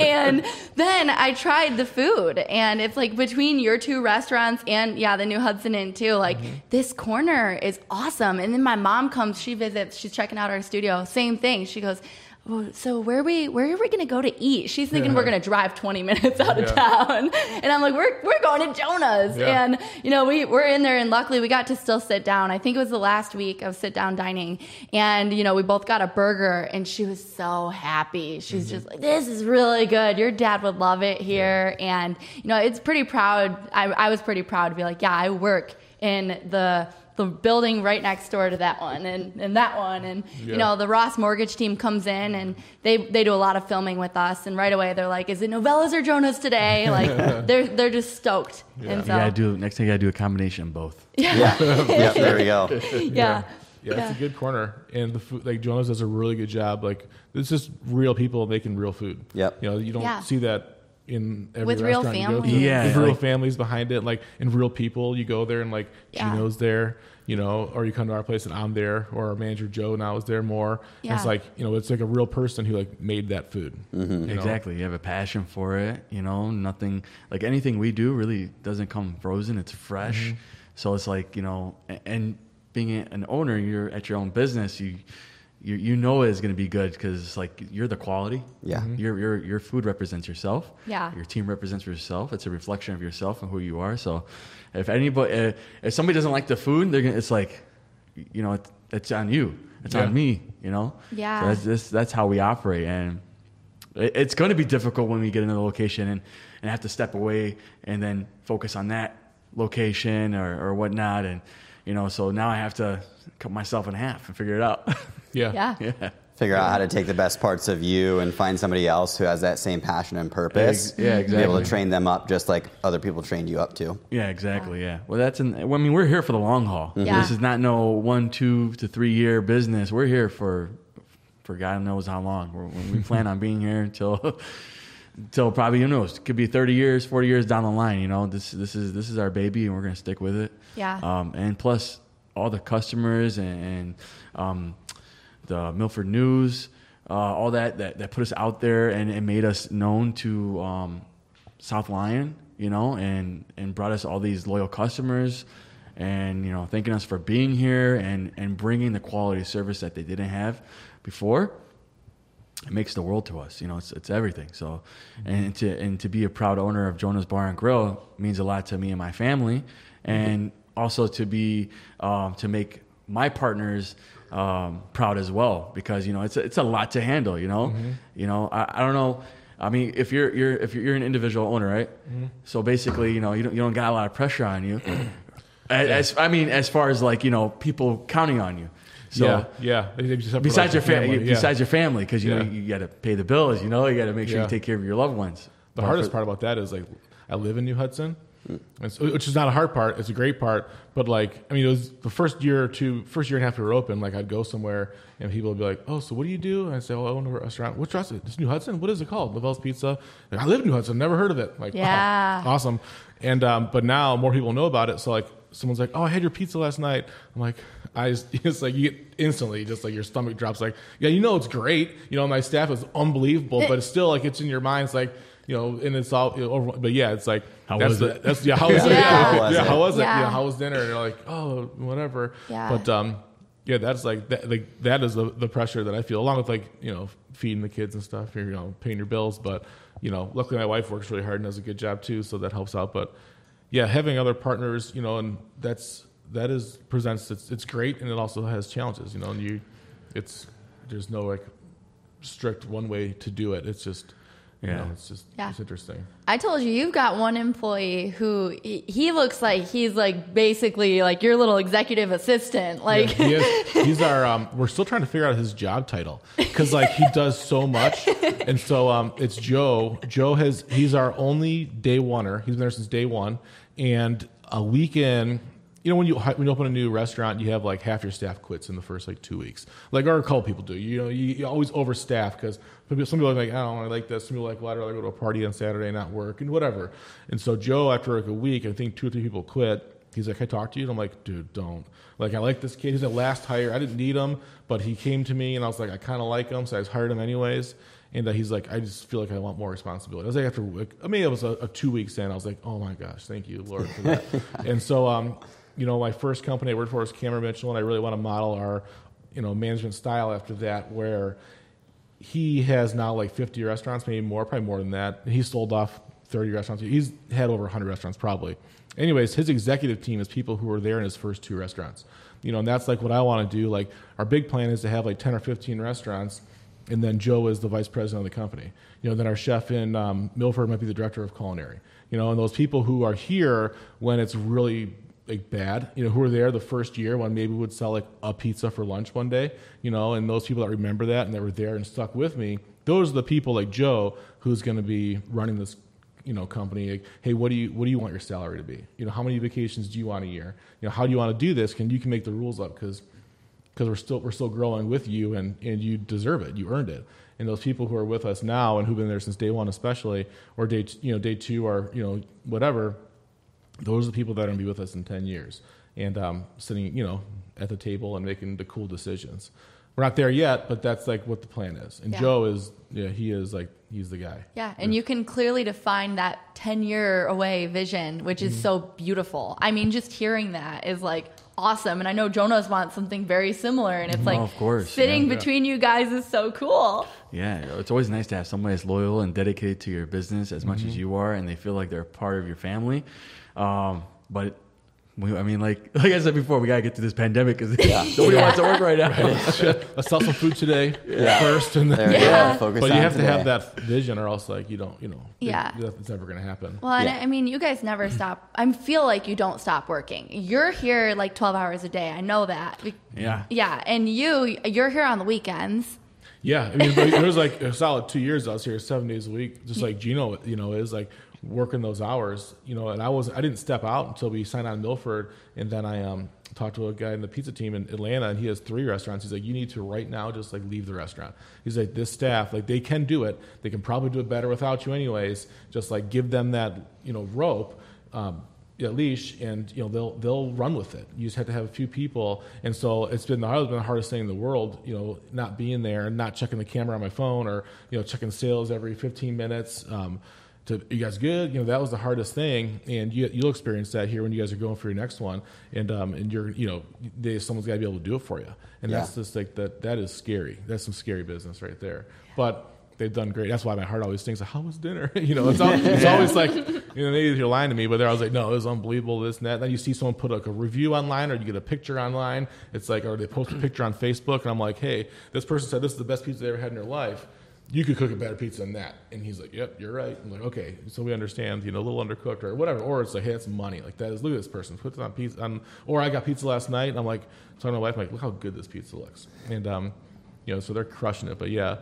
And then I tried the food, and it's like between your two restaurants and yeah, the new Hudson Inn too. Like Mm-hmm. this corner is awesome. And then my mom comes, she visits, she's checking out our studio. Same thing. She goes. "Oh, So where are we where are we gonna go to eat? She's thinking we're gonna drive 20 minutes out of Yeah. town, and I'm like, we're we're going to Jonah's, Yeah. and you know we we're in there, and luckily we got to still sit down. I think it was the last week of sit down dining, and you know we both got a burger, and she was so happy. She's mm-hmm. just like, this is really good. Your dad would love it here, and you know it's pretty proud. I, I was pretty proud to be like, yeah, I work in the the building right next door to that one and, and that one and you know the Ross mortgage team comes in and they they do a lot of filming with us and right away they're like is it novellas or Jonah's today [LAUGHS] like they're they're just stoked and You so gotta do next thing. You gotta do a combination of both. [LAUGHS] Yeah. [LAUGHS] yeah. There we go. yeah Yeah, it's a good corner, and the food like Jonah's does a really good job. Like it's just real people making real food. Yep. You know, you don't Yeah. see that in every With real restaurant you go to. families. Yeah, With real like- families behind it, like and real people. You go there and like Yeah. Gino's there, you know, or you come to our place and I'm there, or our manager Joe now is there more. And Yeah. it's like you know, it's like a real person who like made that food. Mm-hmm. you know? Exactly. You have a passion for it. You know, nothing like anything we do really doesn't come frozen. It's fresh. Mm-hmm. So it's like you know, and being an owner, you're at your own business. You you, you know it's going to be good because it's like you're the quality. Yeah. Mm-hmm. Your your your food represents yourself. Yeah. Your team represents yourself. It's a reflection of yourself and who you are. So if anybody if, if somebody doesn't like the food, they're gonna, it's like you know, it's, it's on you. It's Yeah. on me. You know. Yeah. So that's that's, that's how we operate and it- it's going to be difficult when we get into the location and, and have to step away and then focus on that location or, or whatnot. And, you know, so now I have to cut myself in half and figure it out. [LAUGHS] Yeah. yeah yeah. Figure out how to take the best parts of you and find somebody else who has that same passion and purpose. Ex- yeah, mm-hmm. Be able to train them up just like other people trained you up to. Yeah, exactly. Yeah. Well, that's in, well, I mean, we're here for the long haul. Mm-hmm. Yeah. This is not no one, two to three year business. We're here for, for God knows how long. We're, we [LAUGHS] plan on being here until, until probably who knows. It could be 30 years, 40 years down the line. You know, this, this is, this is our baby and we're going to stick with it. Yeah. Um, and plus all the customers and, and um, the Milford News, uh, all that, that, that put us out there and, and made us known to, um, South Lyon, you know, and and brought us all these loyal customers, and you know, thanking us for being here and and bringing the quality service that they didn't have before. It makes the world to us, you know. It's it's everything. So, and to and to be a proud owner of Jonah's Bar and Grill means a lot to me and my family, and also to be um, to make my partners um, proud as well because you know it's a, it's a lot to handle. You know, you know I, I don't know. I mean, if you're you're if you're, you're an individual owner, right? So basically, you know, you don't you don't got a lot of pressure on you. [CLEARS THROAT] as, I mean, as far as like you know, people counting on you. So yeah, yeah. They- they just have to besides your like family, yeah. besides your family, because you know Yeah. you got to pay the bills. You know, you got to make sure you take care of your loved ones. The But hardest for- part about that is like I live in New Hudson, so, which is not a hard part. It's a great part, but like I mean, it was the first year or two, first year and a half we were open. Like I'd go somewhere and people would be like, "Oh, so what do you do?" And I say, "Oh, I own a restaurant. Which restaurant? It's New Hudson. What is it called? Lavelle's Pizza." Like, I live in New Hudson. Never heard of it. Like, wow, Yeah. awesome. And um, but now more people know about it. So like someone's like, "Oh, I had your pizza last night." I'm like, I just [LAUGHS] it's like you get instantly just like your stomach drops. Like, yeah, you know it's great. You know, my staff is unbelievable, but it's still like it's in your mind. It's like you know, and it's all. You know, but yeah, it's like How that's was the, it? That's yeah. How [LAUGHS] was it? Yeah. Yeah, How was yeah, how was it? Yeah. Yeah, how was dinner? And they're like, oh, whatever. Yeah. But um, yeah, that's like that. Like that is the the pressure that I feel, along with like you know feeding the kids and stuff. You know, paying your bills, but you know, luckily my wife works really hard and does a good job too, so that helps out. But yeah, having other partners, you know, and that's that is presents it's it's great, and it also has challenges. You know, and you, it's there's no like strict one way to do it. It's just. You Yeah. know, it's just Yeah. it's interesting. I told you, you've got one employee who he, he looks like he's like basically like your little executive assistant. Like, Yeah, he is, [LAUGHS] he's our. Um, we're still trying to figure out his job title because like he does so much, and so um, it's Joe. Joe has he's our only day oneer. He's been there since day one, and a week in, you know when you when you open a new restaurant, you have like half your staff quits in the first like two weeks. Like our couple people do. You know, you, you always overstaff because some people, are like, I don't want to like this. Some people are like, well, I'd rather go to a party on Saturday and not work and whatever. And so Joe, after like a week, I think two or three people quit. He's like, I talked to you, and I'm like, dude, don't. Like, I like this kid. He's the last hire. I didn't need him, but he came to me, and I was like, I kind of like him, so I just hired him anyways. And uh, he's like, I just feel like I want more responsibility. I was like, after, I mean, it was a, a two weeks in. I was like, oh my gosh, thank you, Lord, for that. [LAUGHS] and so, um, you know, my first company I worked for was Cameron Mitchell, and I really want to model our, you know, management style after that, where he has now like 50 restaurants, maybe more, probably more than that. He sold off 30 restaurants. He's had over 100 restaurants probably. Anyways, his executive team is people who were there in his first two restaurants. You know, and that's like what I want to do. Like our big plan is to have like 10 or 15 restaurants, and then Joe is the vice president of the company. You know, then our chef in um, Milford might be the director of culinary. You know, and those people who are here when it's really like bad, you know, who were there the first year when maybe would sell like a pizza for lunch one day, you know, and those people that remember that and that were there and stuck with me, those are the people like Joe who's going to be running this, you know, company. Like, hey, what do you what do you want your salary to be? You know, how many vacations do you want a year? You know, how do you want to do this? Can you can make the rules up because because we're still we're still growing with you and and you deserve it. You earned it. And those people who are with us now and who've been there since day one, especially, or day you know day two or you know whatever, those are the people that are going to be with us in 10 years and um, sitting you know at the table and making the cool decisions we're not there yet but that's like what the plan is and Yeah. joe is yeah he is like he's the guy Yeah, and you can clearly define that 10 year away vision, which is so beautiful. I mean, just hearing that is like awesome. And I know Jonah's wants something very similar, and it's like of course, sitting yeah. between you guys is so cool. Yeah, it's always nice to have somebody that's loyal and dedicated to your business as much Mm-hmm. as you are, and they feel like they're part of your family. Um, but we, I mean, like [LAUGHS] like I said before, we gotta get through this pandemic because [LAUGHS] nobody wants to work right now. [LAUGHS] let's sell some food today first and then There Yeah. Focus but you on have to have that vision or else like you don't you know it- Yeah. it's never going to happen Well, and I mean, you guys never stop. I feel like you don't stop working. You're here like 12 hours a day. I know that. Yeah. Yeah, and you, you're here on the weekends. Yeah, I mean, there was like a solid two years I was here, seven days a week, just like Gino, you know, is like working those hours, you know. And I was I didn't step out until we signed on Milford, and then I um talked to a guy in the pizza team in Atlanta, and he has three restaurants. He's like, you need to right now just like leave the restaurant. He's like, this staff, like they can do it. They can probably do it better without you, anyways. Just like give them that you know rope. Um, leash and you know they'll they'll run with it. You just have to have a few people, and so it's been the hardest, been the hardest thing in the world. You know, not being there and not checking the camera on my phone or you know checking sales every 15 minutes. Um, to you guys good? You know that was the hardest thing, and you, you'll experience that here when you guys are going for your next one, and um, and you're you know they, someone's got to be able to do it for you, and Yeah. that's just like that. That is scary. That's some scary business right there, but. They've done great. That's why my heart always thinks, "How was dinner?" [LAUGHS] you know, it's, al- it's always like, you know, maybe you're lying to me, but they're always like, "No, it was unbelievable." This and that. Then you see someone put like a review online, or you get a picture online. It's like, or they post a picture on Facebook, and I'm like, "Hey, this person said this is the best pizza they ever had in their life. You could cook a better pizza than that." And he's like, "Yep, you're right." I'm like, "Okay, so we understand, you know, a little undercooked or whatever." Or it's like, "Hey, it's money." Like that is look at this person put it on pizza. On, or I got pizza last night, and I'm like, talking to my wife, I'm like, "Look how good this pizza looks." And um, you know, so they're crushing it. But yeah.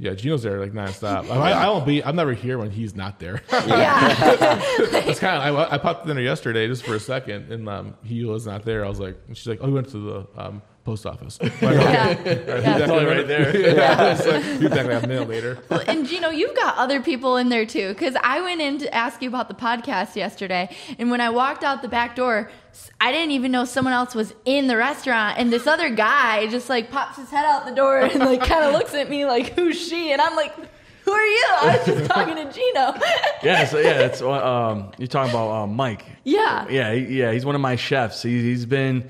Yeah, Gino's there like nonstop. I, I won't be. I'm never here when he's not there. [LAUGHS] Yeah. [LAUGHS] It's kind of. I, I popped in there yesterday just for a second, and um, he was not there. I was like, she's like, oh, he went to the um, post office. I'm like, okay. yeah. yeah. Definitely right there. [LAUGHS] yeah, [LAUGHS] it's like, you definitely have mail later. Well, and Gino, you've got other people in there too. Because I went in to ask you about the podcast yesterday, and when I walked out the back door, I didn't even know someone else was in the restaurant, and this other guy just like pops his head out the door and like kind of looks at me like, "Who's she?" And I'm like, "Who are you?" I was just talking to Gino. [LAUGHS] yeah, so yeah, that's what um, you're talking about, um, Mike. Yeah. yeah, yeah. He's one of my chefs. He, he's been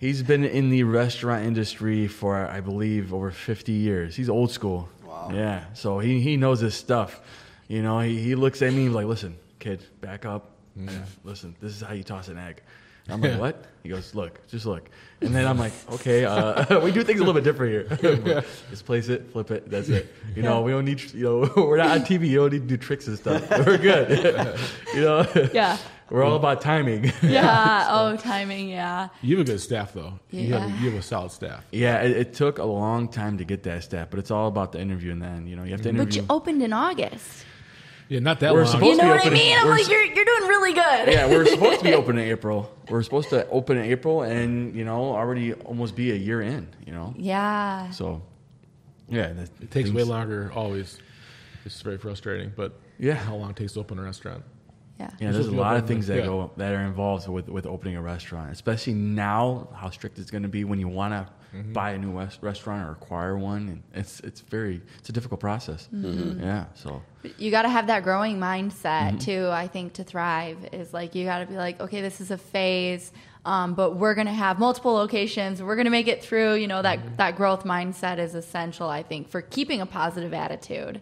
he's been in the restaurant industry for I believe over 50 years. He's old school. Wow. Yeah, so he he knows his stuff. You know, he, he looks at me and like, listen, kid, back up. Yeah, listen, this is how you toss an egg. [LAUGHS] I'm like, what? He goes, look, just look. And then I'm like, okay, uh, [LAUGHS] we do things a little bit different here. [LAUGHS] just place it, flip it, that's it. You know, we don't need, you know, we're not on TV. You don't need to do tricks and stuff. We're good. you know? Yeah. We're all about timing. [LAUGHS] Yeah. [LAUGHS] Oh, timing. Yeah. You have a good staff though. You have a, Yeah. you have a solid staff. Yeah, it, it took a long time to get that staff, but it's all about the interview and then, you know, you have to interview. But you opened in August. Yeah, not that We're long. supposed You to know be what I mean? I'm we're like, s- you're, you're doing really good. yeah, we're supposed to be [LAUGHS] open in April. We're supposed to open in April, and you know, already almost be a year in. You know, Yeah. so yeah, It takes things- way longer always. It's very frustrating, but Yeah. how long it takes to open a restaurant? Yeah. Yeah, It's there's a supposed to be lot of things that yeah. go that are involved with with opening a restaurant, especially now. How strict it's going to be when you want to Mm-hmm. buy a new res- restaurant or acquire one, and it's it's very it's a difficult process. Yeah, so You got to have that growing mindset Mm-hmm. too. I think to thrive is like you got to be like, okay, this is a phase, um, but we're gonna have multiple locations. We're gonna make it through. You know that Mm-hmm. that growth mindset is essential. I think for keeping a positive attitude.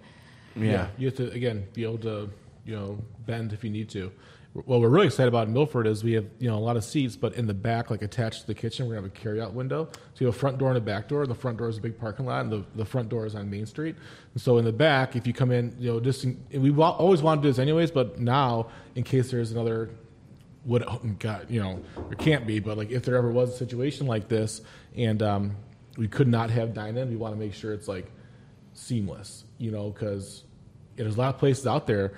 yeah, you have to again be able to you know bend if you need to. What we're really excited about in Milford is we have you know a lot of seats, but in the back, like attached to the kitchen, we're gonna have a carryout window. So you have a front door and a back door. The front door is a big parking lot, and the, the front door is on Main Street. And so in the back, if you come in, you know, just in, we always wanted to do this anyways, but now in case there's another would oh, God, you know, there can't be, but like if there ever was a situation like this, and um, we could not have dine in, we want to make sure it's like seamless, you know, because there's a lot of places out there.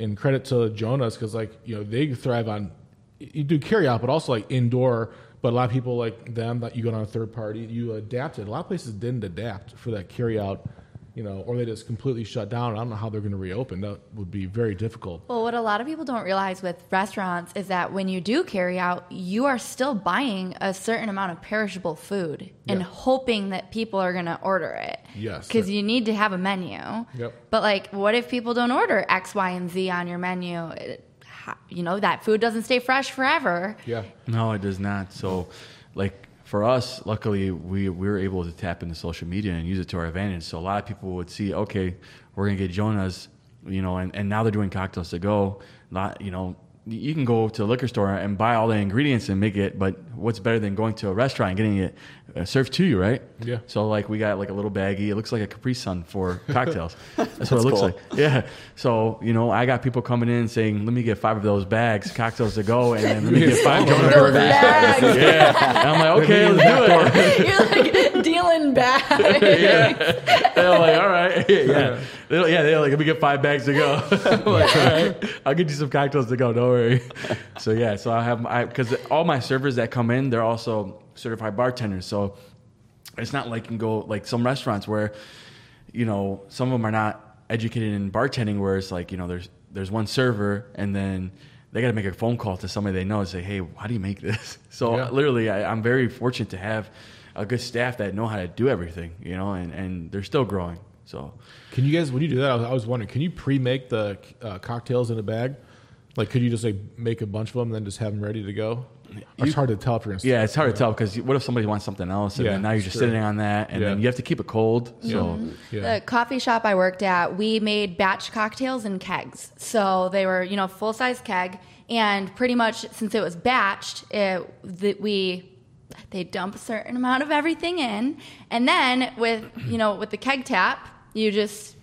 And credit to Jonah's because like you know they thrive on you do carry out, but also like indoor. But a lot of people like them that you go on a third party, you adapted. A lot of places didn't adapt for that carry out, you know, or they just completely shut down. I don't know how they're going to reopen. That would be very difficult. Well, what a lot of people don't realize with restaurants is that when you do carry out, you are still buying a certain amount of perishable food and Yeah. hoping that people are going to order it. Yes. Because you need to have a menu. Yep. But, like, what if people don't order X, Y, and Z on your menu? It, you know, that food doesn't stay fresh forever. Yeah. no, it does not. So, like for us, luckily we we were able to tap into social media and use it to our advantage. So a lot of people would see, okay, we're gonna get Jonah's, you know, and, and now they're doing cocktails to go. Not you know. You can go to a liquor store and buy all the ingredients and make it, but what's better than going to a restaurant and getting it uh, served to you, right? Yeah. So like we got like a little baggie. It looks like a Capri Sun for [LAUGHS] cocktails. [LAUGHS] That's, what it looks cool. like. Yeah. So you know, I got people coming in saying, "Let me get five of those bags, cocktails to go, and then let me [LAUGHS] get five Jonah burgers." Yeah. And I'm like, okay, let's do it. You're like dealing [LAUGHS] bags. yeah. They're like, all right. [LAUGHS] Yeah. They're like, yeah, they're like, let me get five bags to go. I'm [LAUGHS] like, all right. I'll get you some cocktails to go. Don't worry. So yeah, so I have my because all my servers that come in, they're also certified bartenders. So it's not like you can go like some restaurants where, you know, some of them are not educated in bartending where it's like, you know, there's there's one server and then they got to make a phone call to somebody they know and say, hey, how do you make this? So Yeah. literally, I, I'm very fortunate to have a good staff that know how to do everything, you know, and, and they're still growing. So Can you guys, when you do that, I was, I was wondering, can you pre-make the uh, cocktails in a bag? Like, could you just like make a bunch of them and then just have them ready to go? it's hard to tell if you're gonna. yeah, it's hard to tell because what if somebody wants something else and Yeah, then now you're just true. sitting on that and Yeah. then you have to keep it cold. So Yeah. The coffee shop I worked at, we made batch cocktails in kegs. So they were, you know, full size keg, and pretty much since it was batched, it, that we they dump a certain amount of everything in, and then with you know with the keg tap, you just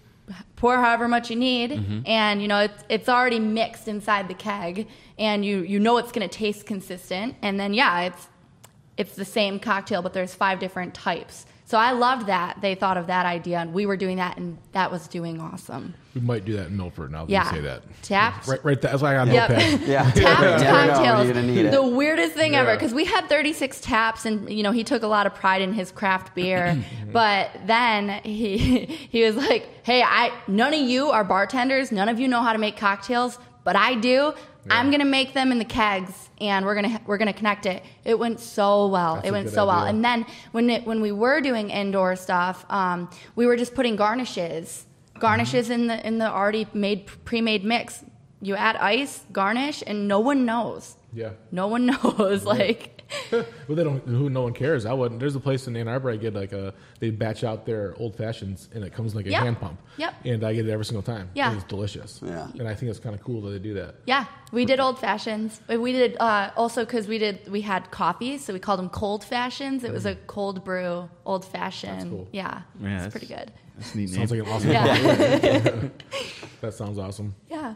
pour however much you need, mm-hmm. and you know it's it's already mixed inside the keg, and you you know it's going to taste consistent, and then yeah, it's it's the same cocktail, but there's five different types. So I loved that they thought of that idea, and we were doing that, and that was doing awesome. we might do that in Milford now that Yeah, you say that. tapped. Right, right. That's why I got Yep. notepad. [LAUGHS] Yeah. Tapped [LAUGHS] You never know when cocktails. you're gonna need it. The weirdest thing ever because we had 36 taps, and you know he took a lot of pride in his craft beer. [CLEARS THROAT] [CLEARS THROAT] but then he [LAUGHS] he was like, "Hey, I none of you are bartenders. None of you know how to make cocktails, but I do. I'm gonna make them in the kegs, and we're gonna we're gonna connect it. It went so well. That's it went so well. And then when it, when we were doing indoor stuff, um, we were just putting garnishes, garnishes in the in the already made pre-made mix. You add ice, garnish, and no one knows. Yeah. No one [LAUGHS] knows. Like, well, they don't. Who? No one cares. I wouldn't. There's a place in Ann Arbor. I get like a. They batch out their old fashions, and it comes like a Yep. hand pump. Yep. And I get it every single time. Yeah. And it's delicious. Yeah. And I think it's kind of cool that they do that. yeah, we did old fashions. We did uh, also because we did we had coffee, so we called them cold fashions. It was a cold brew old fashioned. That's cool. Yeah, Yeah, it's that's- pretty good. that's a neat Sounds name. like an awesome. Yeah, [LAUGHS] [LAUGHS] That sounds awesome. yeah.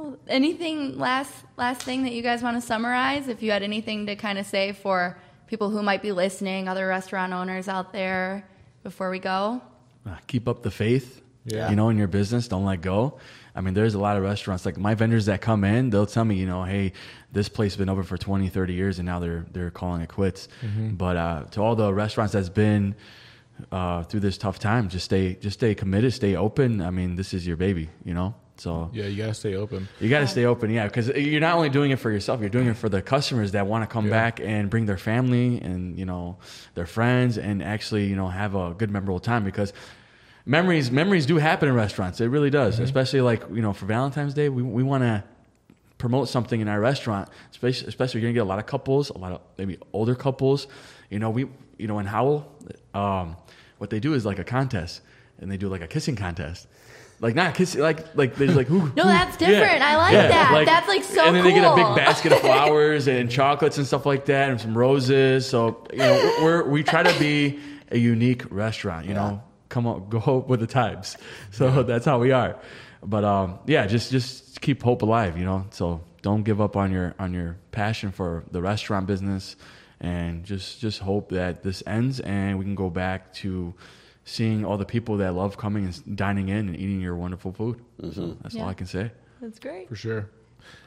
Well, Anything last last thing that you guys want to summarize? If you had anything to kind of say for people who might be listening, other restaurant owners out there, before we go. Uh, keep up the faith. Yeah. You know, in your business, don't let go. I mean, there's a lot of restaurants like my vendors that come in, they'll tell me, you know, hey, this place has been open for 20, 30 years and now they're they're calling it quits. Mm-hmm. But uh, to all the restaurants that's been uh, through this tough time, just stay just stay committed, stay open. I mean, this is your baby, you know. So Yeah, you gotta stay open. you got to stay open, yeah, because you're not only doing it for yourself, you're doing it for the customers that want to come Yeah. back and bring their family and you know their friends and actually you know have a good memorable time because memories memories do happen in restaurants. It really does, especially like you know for Valentine's Day, we we want to promote something in our restaurant, especially, especially you're gonna get a lot of couples, a lot of maybe older couples. You know, we you know in Howell, um, what they do is like a contest, and they do like a kissing contest. Like not kissing, like like there's like who? No, that's different. I like that. That's, like, so And then they get a big basket of [LAUGHS] flowers and chocolates and stuff like that, and some roses. So you know, we're, we try to be a unique restaurant. You know, come on, go [LAUGHS] with the times. So that's how we are. But um, yeah, just just keep hope alive. You know, so don't give up on your on your passion for the restaurant business, and just just hope that this ends and we can go back to seeing all the people that love coming and dining in and eating your wonderful food. So that's all I can say. That's great. For sure.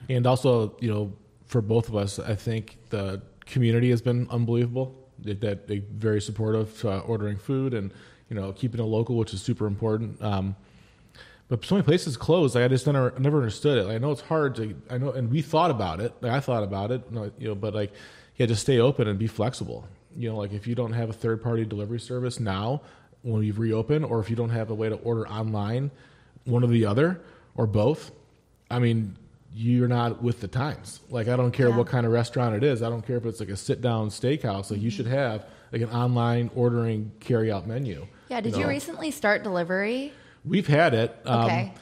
And also, you know, for both of us, I think the community has been unbelievable. That that they very supportive to uh, ordering food and you know keeping it local, which is super important. Um, but so many places closed. Like I just never, never understood it. Like, I know it's hard to. I know, and we thought about it. Like I thought about it. You know, but like, yeah, just stay open and be flexible. You know, like if you don't have a third party delivery service now, when we reopen, or if you don't have a way to order online, one or the other, or both. I mean, you're not with the times. Like I don't care Yeah. what kind of restaurant it is. I don't care if it's like a sit down steakhouse. Like you should have like an online ordering carry out menu. Yeah. Did you know? recently start delivery? We've had it. Um, Okay.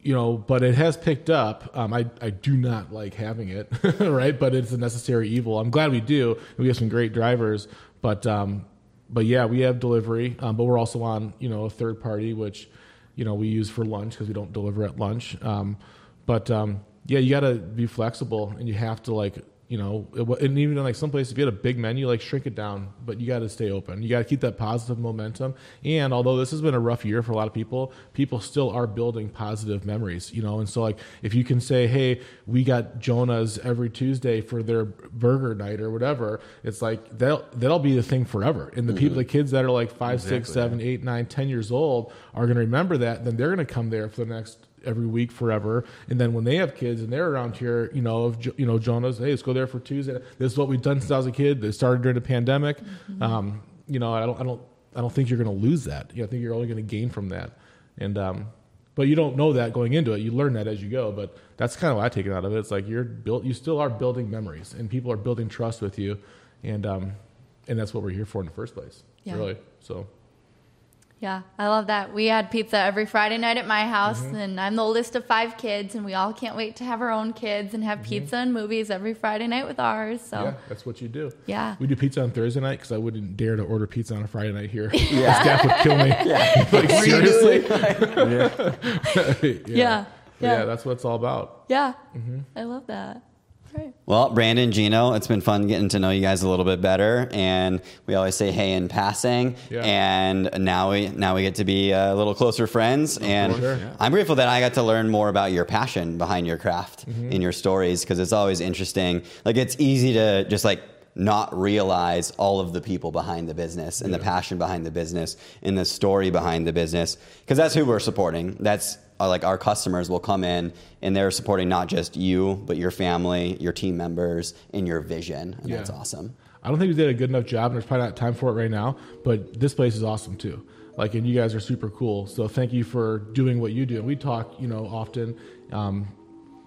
You know, but it has picked up. Um, I, I do not like having it, [LAUGHS] right? But it's a necessary evil. I'm glad we do. We have some great drivers, but um, but yeah, we have delivery. Um, but we're also on you know a third party, which you know we use for lunch because we don't deliver at lunch. Um, but um, yeah, you got to be flexible, and you have to like you know, it, and even in like some places, if you had a big menu, like shrink it down, but you got to stay open. You got to keep that positive momentum. And although this has been a rough year for a lot of people, people still are building positive memories, you know. And so, like, if you can say, "Hey, we got Jonah's every Tuesday for their burger night or whatever," it's like that'll that'll be the thing forever. And the people, mm-hmm. the kids that are like five, six, Exactly, seven, eight, nine, ten years old are going to remember that. Then they're going to come there for the next every week forever. And then when they have kids and they're around here, you know, if you know Jonah's, hey, let's go there for Tuesday. This is what we've done since I was a kid. It started during the pandemic. Um, you know, I don't, I don't, I don't think you're going to lose that. You know, I think you're only going to gain from that. And um, but you don't know that going into it. You learn that as you go. But that's kind of what I take it out of it. It's like you're built. You still are building memories, and people are building trust with you, and um, and that's what we're here for in the first place. Yeah. Really. So. Yeah, I love that. We had pizza every Friday night at my house, Mm-hmm. and I'm the oldest of five kids, and we all can't wait to have our own kids and have pizza and movies every Friday night with ours. So, Mm-hmm. Yeah, that's what you do. Yeah. We do pizza on Thursday night because I wouldn't dare to order pizza on a Friday night here. [LAUGHS] Yeah. Staff would kill me. [LAUGHS] Yeah. [LAUGHS] like, seriously? Yeah. yeah. Yeah. Yeah. yeah, that's what it's all about. yeah, Mm-hmm. I love that. Right. Well, Brandon, Gino, it's been fun getting to know you guys a little bit better, and we always say hey in passing, Yeah. and now we now we get to be a little closer friends, and sure. Yeah. I'm grateful that I got to learn more about your passion behind your craft Mm-hmm. in your stories because it's always interesting. Like it's easy to just like not realize all of the people behind the business and the passion behind the business and the story behind the business because that's who we're supporting. That's uh, like our customers will come in and they're supporting not just you but your family, your team members, and your vision, and that's awesome. I don't think we did a good enough job, and there's probably not time for it right now. But this place is awesome too. Like, and you guys are super cool. So thank you for doing what you do. And we talk, you know, often. Um,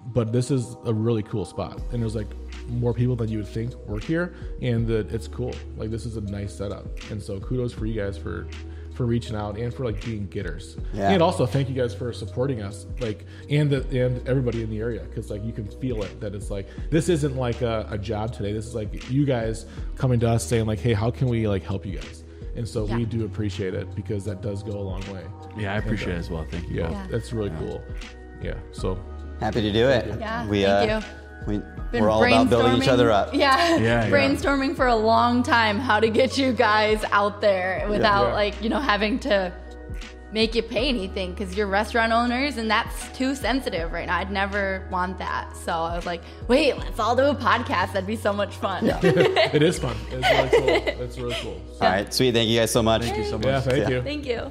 but this is a really cool spot, and there's like more people than you would think work here, and that it's cool. Like, this is a nice setup, and so kudos for you guys for for reaching out and for like being getters. Yeah. And also thank you guys for supporting us, like and the, and everybody in the area because like you can feel it that it's like this isn't like a, a job today. This is like you guys coming to us saying like, hey, how can we like help you guys? And so we do appreciate it because that does go a long way. Yeah, I appreciate it as well. Thank you. Yeah, Yeah. that's really cool. Yeah, so Happy to do it. Yeah, we, thank uh, you. We, Been we're all about building each brainstorming- other up. Yeah, Yeah, yeah. brainstorming for a long time how to get you guys out there without Yeah. like you know having to make you pay anything because you're restaurant owners and that's too sensitive right now. I'd never want that. So I was like, wait, let's all do a podcast. That'd be so much fun. Yeah, [LAUGHS] it is fun. It's really cool. It's really cool. All right, sweet. Thank you guys so much. Thank you so much. Yeah, thank Yeah. you. Thank you.